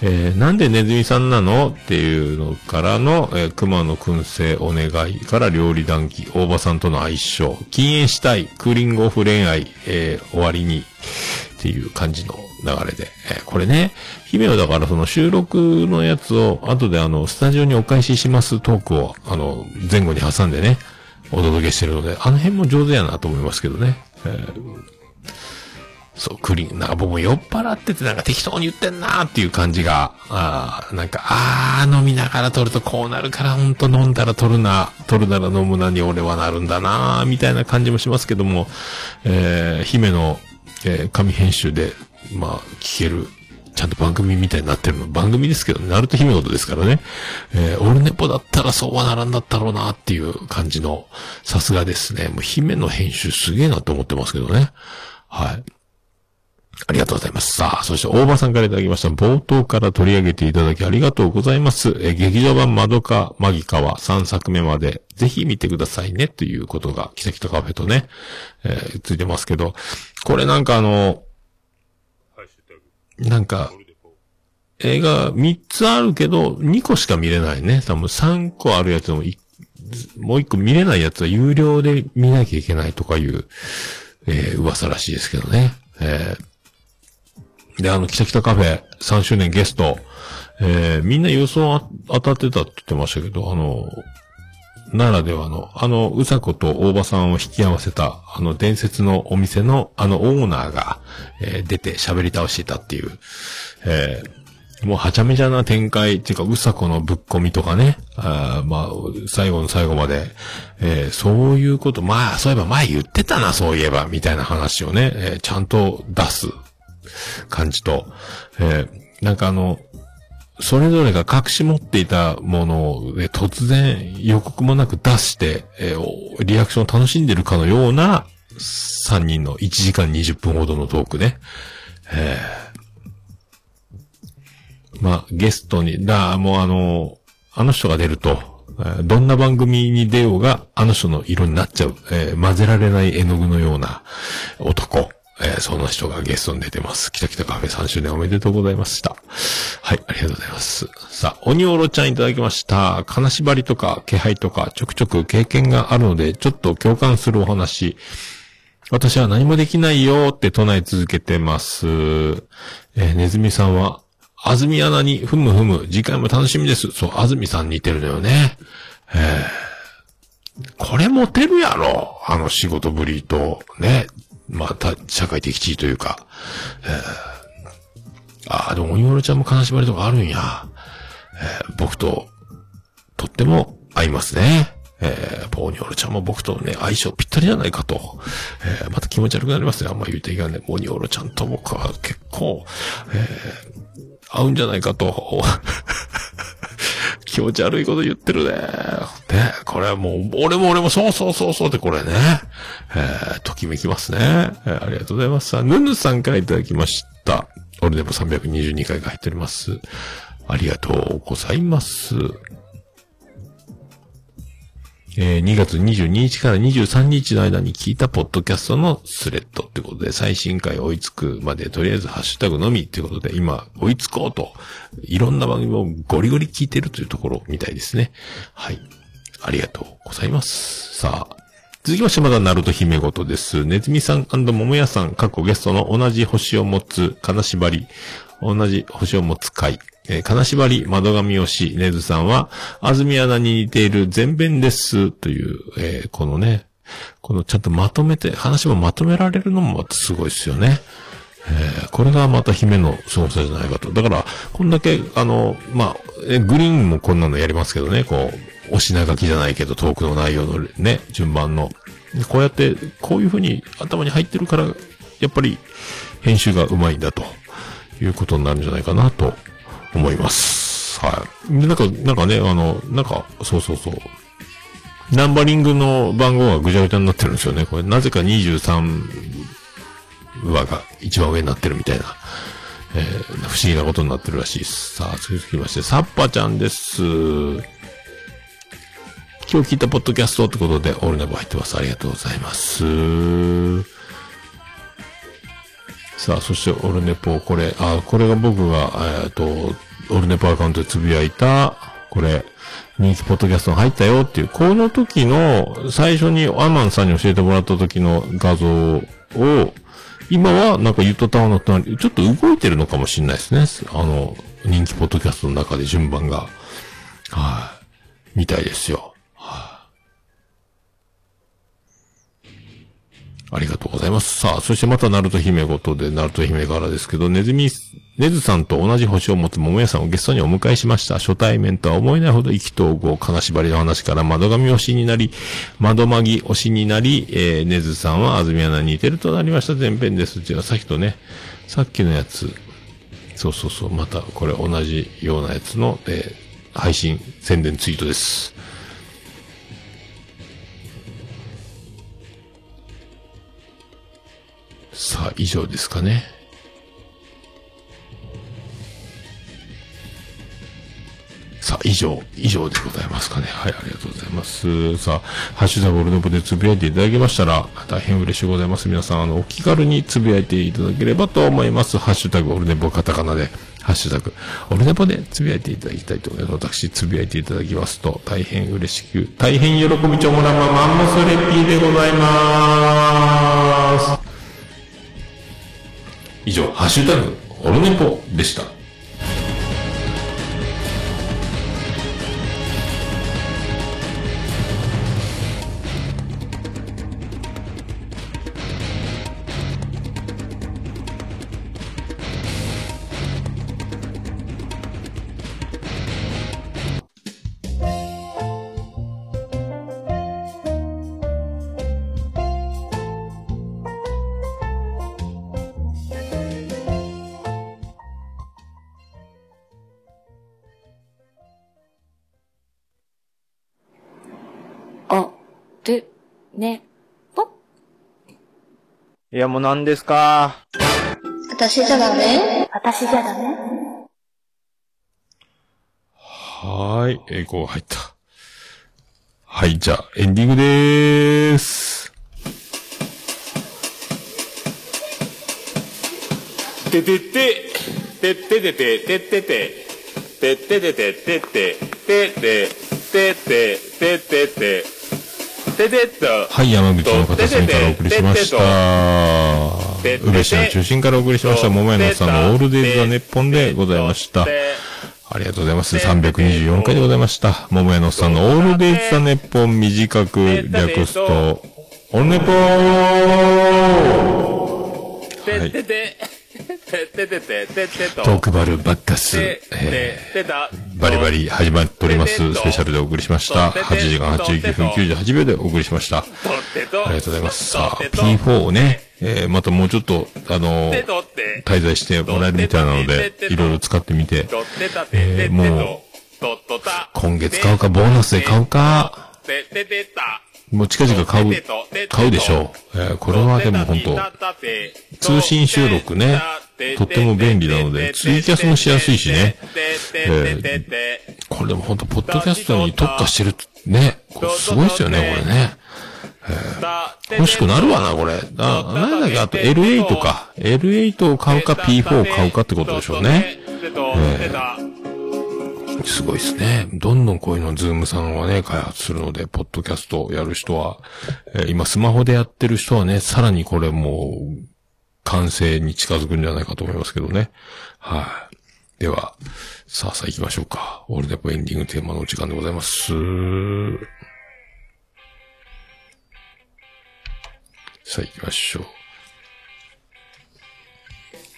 Speaker 2: えーなんでネズミさんなのっていうのからの、えー熊の燻製お願いから料理談義、大場さんとの相性、禁煙したい、クーリングオフ恋愛、えー終わりに、っていう感じの流れで。えーこれね、姫はだからその収録のやつを、後であの、スタジオにお返ししますトークを、あの、前後に挟んでね、お届けしてるので、あの辺も上手やなと思いますけどね。えーそう、クリーン、なんか僕も酔っ払っててなんか適当に言ってんなーっていう感じが、あーなんか、あー飲みながら撮るとこうなるから、ほんと飲んだら撮るな、撮るなら飲むなに俺はなるんだなーみたいな感じもしますけども、えー、姫の、えー、紙編集で、まあ、聞ける、ちゃんと番組みたいになってるの。番組ですけど、ナルト姫事ですからね。えー、オルネポだったらそうはならんだったろうなっていう感じの、さすがですね。もう姫の編集すげえなと思ってますけどね。はい。ありがとうございます。さあ、そして大場さんからいただきました。冒頭から取り上げていただきありがとうございます。え劇場版窓かマギカは3作目までぜひ見てくださいねということが、キタキタカフェとね、えーついてますけど、これなんかあの、なんか、映画3つあるけど、2個しか見れないね。多分3個あるやつも、もう1個見れないやつは有料で見なきゃいけないとかいう、えー噂らしいですけどね。えー、で、あの、キタキタカフェ3周年ゲスト、えー、みんな予想当たってたって言ってましたけど、あの、ならではの、あの、うさこと大場さんを引き合わせた、あの、伝説のお店の、あの、オーナーが、えー出て喋り倒していたっていう、えーもうはちゃめちゃな展開っていうか、うさこのぶっ込みとかね、あまあ、最後の最後まで、えーそういうこと、まあ、そういえば前言ってたな、そういえば、みたいな話をね、えちゃんと出す感じと、えなんかあの、それぞれが隠し持っていたものを、突然予告もなく出して、リアクションを楽しんでるかのような3人の1時間20分ほどのトークね。えーまあ、ゲストに、だ、もうあの、あの人が出ると、どんな番組に出ようが、あの人の色になっちゃう、えー混ぜられない絵の具のような男。えーその人がゲストに出てます。きたきたカフェ3周年おめでとうございました。はい、ありがとうございます。さあ、鬼おろちゃんいただきました。金縛りとか気配とかちょくちょく経験があるので、ちょっと共感するお話。私は何もできないよって唱え続けてます。えーネズミさんは、安住アナにふむふむ、次回も楽しみです。そう、安住さん似てるのよね。えーこれモテるやろ。あの仕事ぶりと、ね。また、社会的地位というか。えーああ、でも、鬼丸ちゃんも金縛りとかあるんや。えー僕と、とっても合いますね。えー、ポーニョルちゃんも僕とね、相性ぴったりじゃないかと。えーまた気持ち悪くなりますね。あんま言うといかんね。ポーニョルちゃんと僕は結構、えー合うんじゃないかと。気持ち悪いこと言ってるね。ね、これはもう、俺も俺もそうそうそうそうってこれね。えー、ときめきますね。えーありがとうございます。さあヌヌさんからいただきました。俺でも322回が入っております。ありがとうございます。えー2月22日から23日の間に聞いたポッドキャストのスレッドってことで、最新回追いつくまで、とりあえずハッシュタグのみってことで、今、追いつこうと、いろんな番組をゴリゴリ聞いてるというところみたいですね。はい。ありがとうございます。さあ、続きましてまだナルト姫ごとです。ネズミさん桃屋さん、過去ゲストの同じ星を持つ金縛り、同じ星を持つ会。えー金縛り、窓紙推し、ネズさんは、安住アナに似ている全弁です。という、えーこのね、このちゃんとまとめて、話もまとめられるのもまたすごいですよね。えーこれがまた姫の凄さじゃないかと。だから、こんだけ、あの、まあ、グリーンもこんなのやりますけどね、こう、お品書きじゃないけど、トークの内容のね、順番の。こうやって、こういう風に頭に入ってるから、やっぱり、編集がうまいんだと、いうことになるんじゃないかなと思います。はい。で、なんか、なんかね、あの、なんか、そうそうそう。ナンバリングの番号がぐちゃぐちゃになってるんですよね。これ、なぜか23話が一番上になってるみたいな、えー不思議なことになってるらしいです。さあ、続きまして、サッパちゃんです。今日聞いたポッドキャストってことで、オールネボ入ってます。ありがとうございます。さあ、そして、オルネポ、これ、あ、これが僕が、えっ、と、オルネポアカウントでつぶやいた、これ、人気ポッドキャストに入ったよっていう、この時の、最初にアマンさんに教えてもらった時の画像を、今はなんかユットタワーの隣、ちょっと動いてるのかもしれないですね。あの、人気ポッドキャストの中で順番が。はい、みたいですよ。ありがとうございます。さあ、そしてまたナルト姫ごとで、ナルト姫からですけど、ネズミ、ネズさんと同じ星を持つ桃屋さんをゲストにお迎えしました。初対面とは思えないほど意気投合、金縛りの話から窓紙推しになり、窓まぎ推しになり、えー、ネズさんは安住アナに似てるとなりました。前編です。じゃあ、さっきとね、さっきのやつ、そうそうそう、またこれ同じようなやつの、えー配信、宣伝ツイートです。さあ、以上ですかね。さあ、以上、以上でございますかね。はい、ありがとうございます。さあ、ハッシュタグオルノブでつぶやいていただきましたら、大変嬉しいございます。皆さん、あの、お気軽につぶやいていただければと思います。ハッシュタグオルネボカタカナで、ハッシュタグ、オルネボでつぶやいていただきたいと思います。私、つぶやいていただきますと、大変嬉しく、大変喜びちょもらまマンモスレッピーでございます。以上、ハッシュタグ、オルネポでした。
Speaker 6: いや、もう何ですか？
Speaker 1: 私じゃダメ？私じゃダメ？
Speaker 2: はーい、エコー入った。はい、じゃあ、エンディングでーす。
Speaker 7: ててて、てててて、て。てて、てててて、ててて、ててて、てててて、ててと。
Speaker 2: はい、山口の片隅からお送りしました。宇部市の中心からお送りしました、桃屋のさんのオールデイズ・ザ・ネッポンでございました。ありがとうございます。324回でございました。桃屋のさんのオールデイズ・ザ・ネッポン短く略すと、オルネポーはい。トークバルバッカス、バリバリ始まっております。スペシャルでお送りしました。8時間89分98秒でお送りしました。ありがとうございます。さあ、
Speaker 7: とってと
Speaker 2: P4 をね、えー、またもうちょっと、あの
Speaker 7: て
Speaker 2: ー。滞在してもらえるみたいなので、いろいろ使ってみて、えーも
Speaker 7: と。とっとた。
Speaker 2: 今月買うか、ボーナスで買うか。もう近々買う、買うでしょう。えー、これはでも本当通信収録ね、とっても便利なので、ツイキャスもしやすいしね。えー、これでも本当ポッドキャストに特化してる、ね。これすごいですよね、これねえ。欲しくなるわな、これ。あ、なんだっけ、あと L8 か。L8 を買うか P4 を買うかってことでしょうね。すごいですね。どんどんこういうのズームさんはね、開発するので、ポッドキャストをやる人は、えー今スマホでやってる人はね、さらにこれもう、完成に近づくんじゃないかと思いますけどね。はい。では、さあさあ行きましょうか。オールデポエンディングテーマのお時間でございます。さあ行きましょ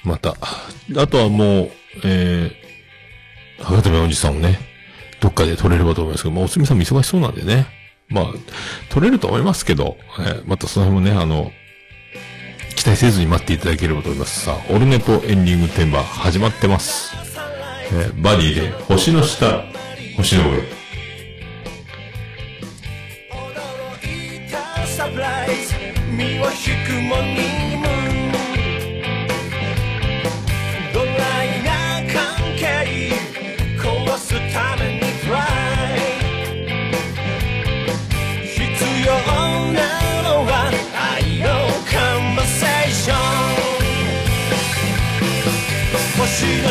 Speaker 2: う。また、あとはもう、えー、博多のおじさんをね、どっかで撮れればと思いますけど、まあ、おつみさんも忙しそうなんでね。まあ、撮れると思いますけど、えーまたその辺もね、あの、期待せずに待っていただければと思います。さあ、オルネポエンディングテーマ始まってます。えーバディで、星の下、星の上。
Speaker 8: 身を引くもに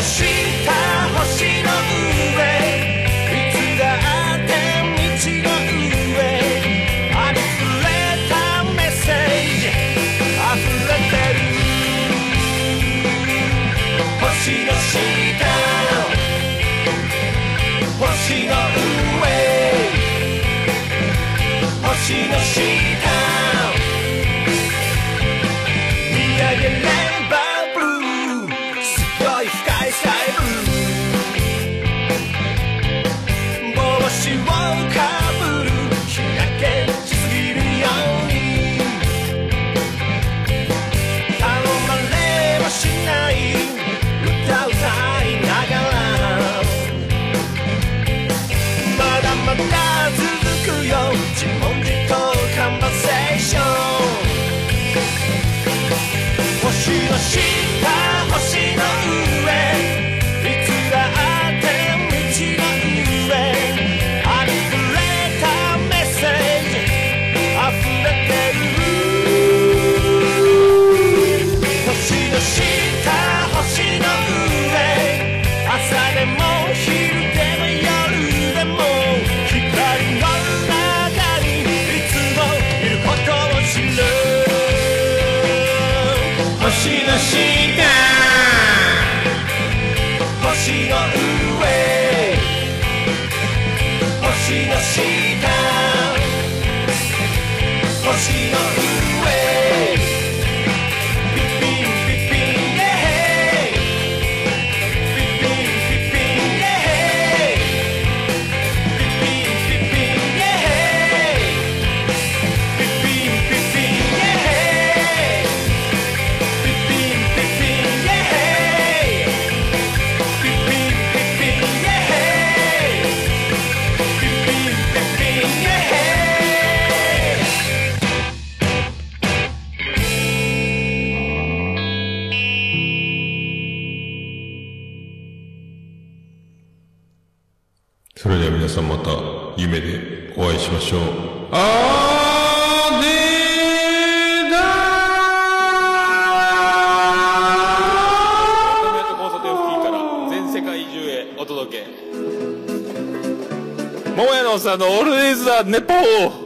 Speaker 8: 星の上いつだって道の上あふれたメッセージ溢れてる星の下の、
Speaker 7: オールイズだ、ネポー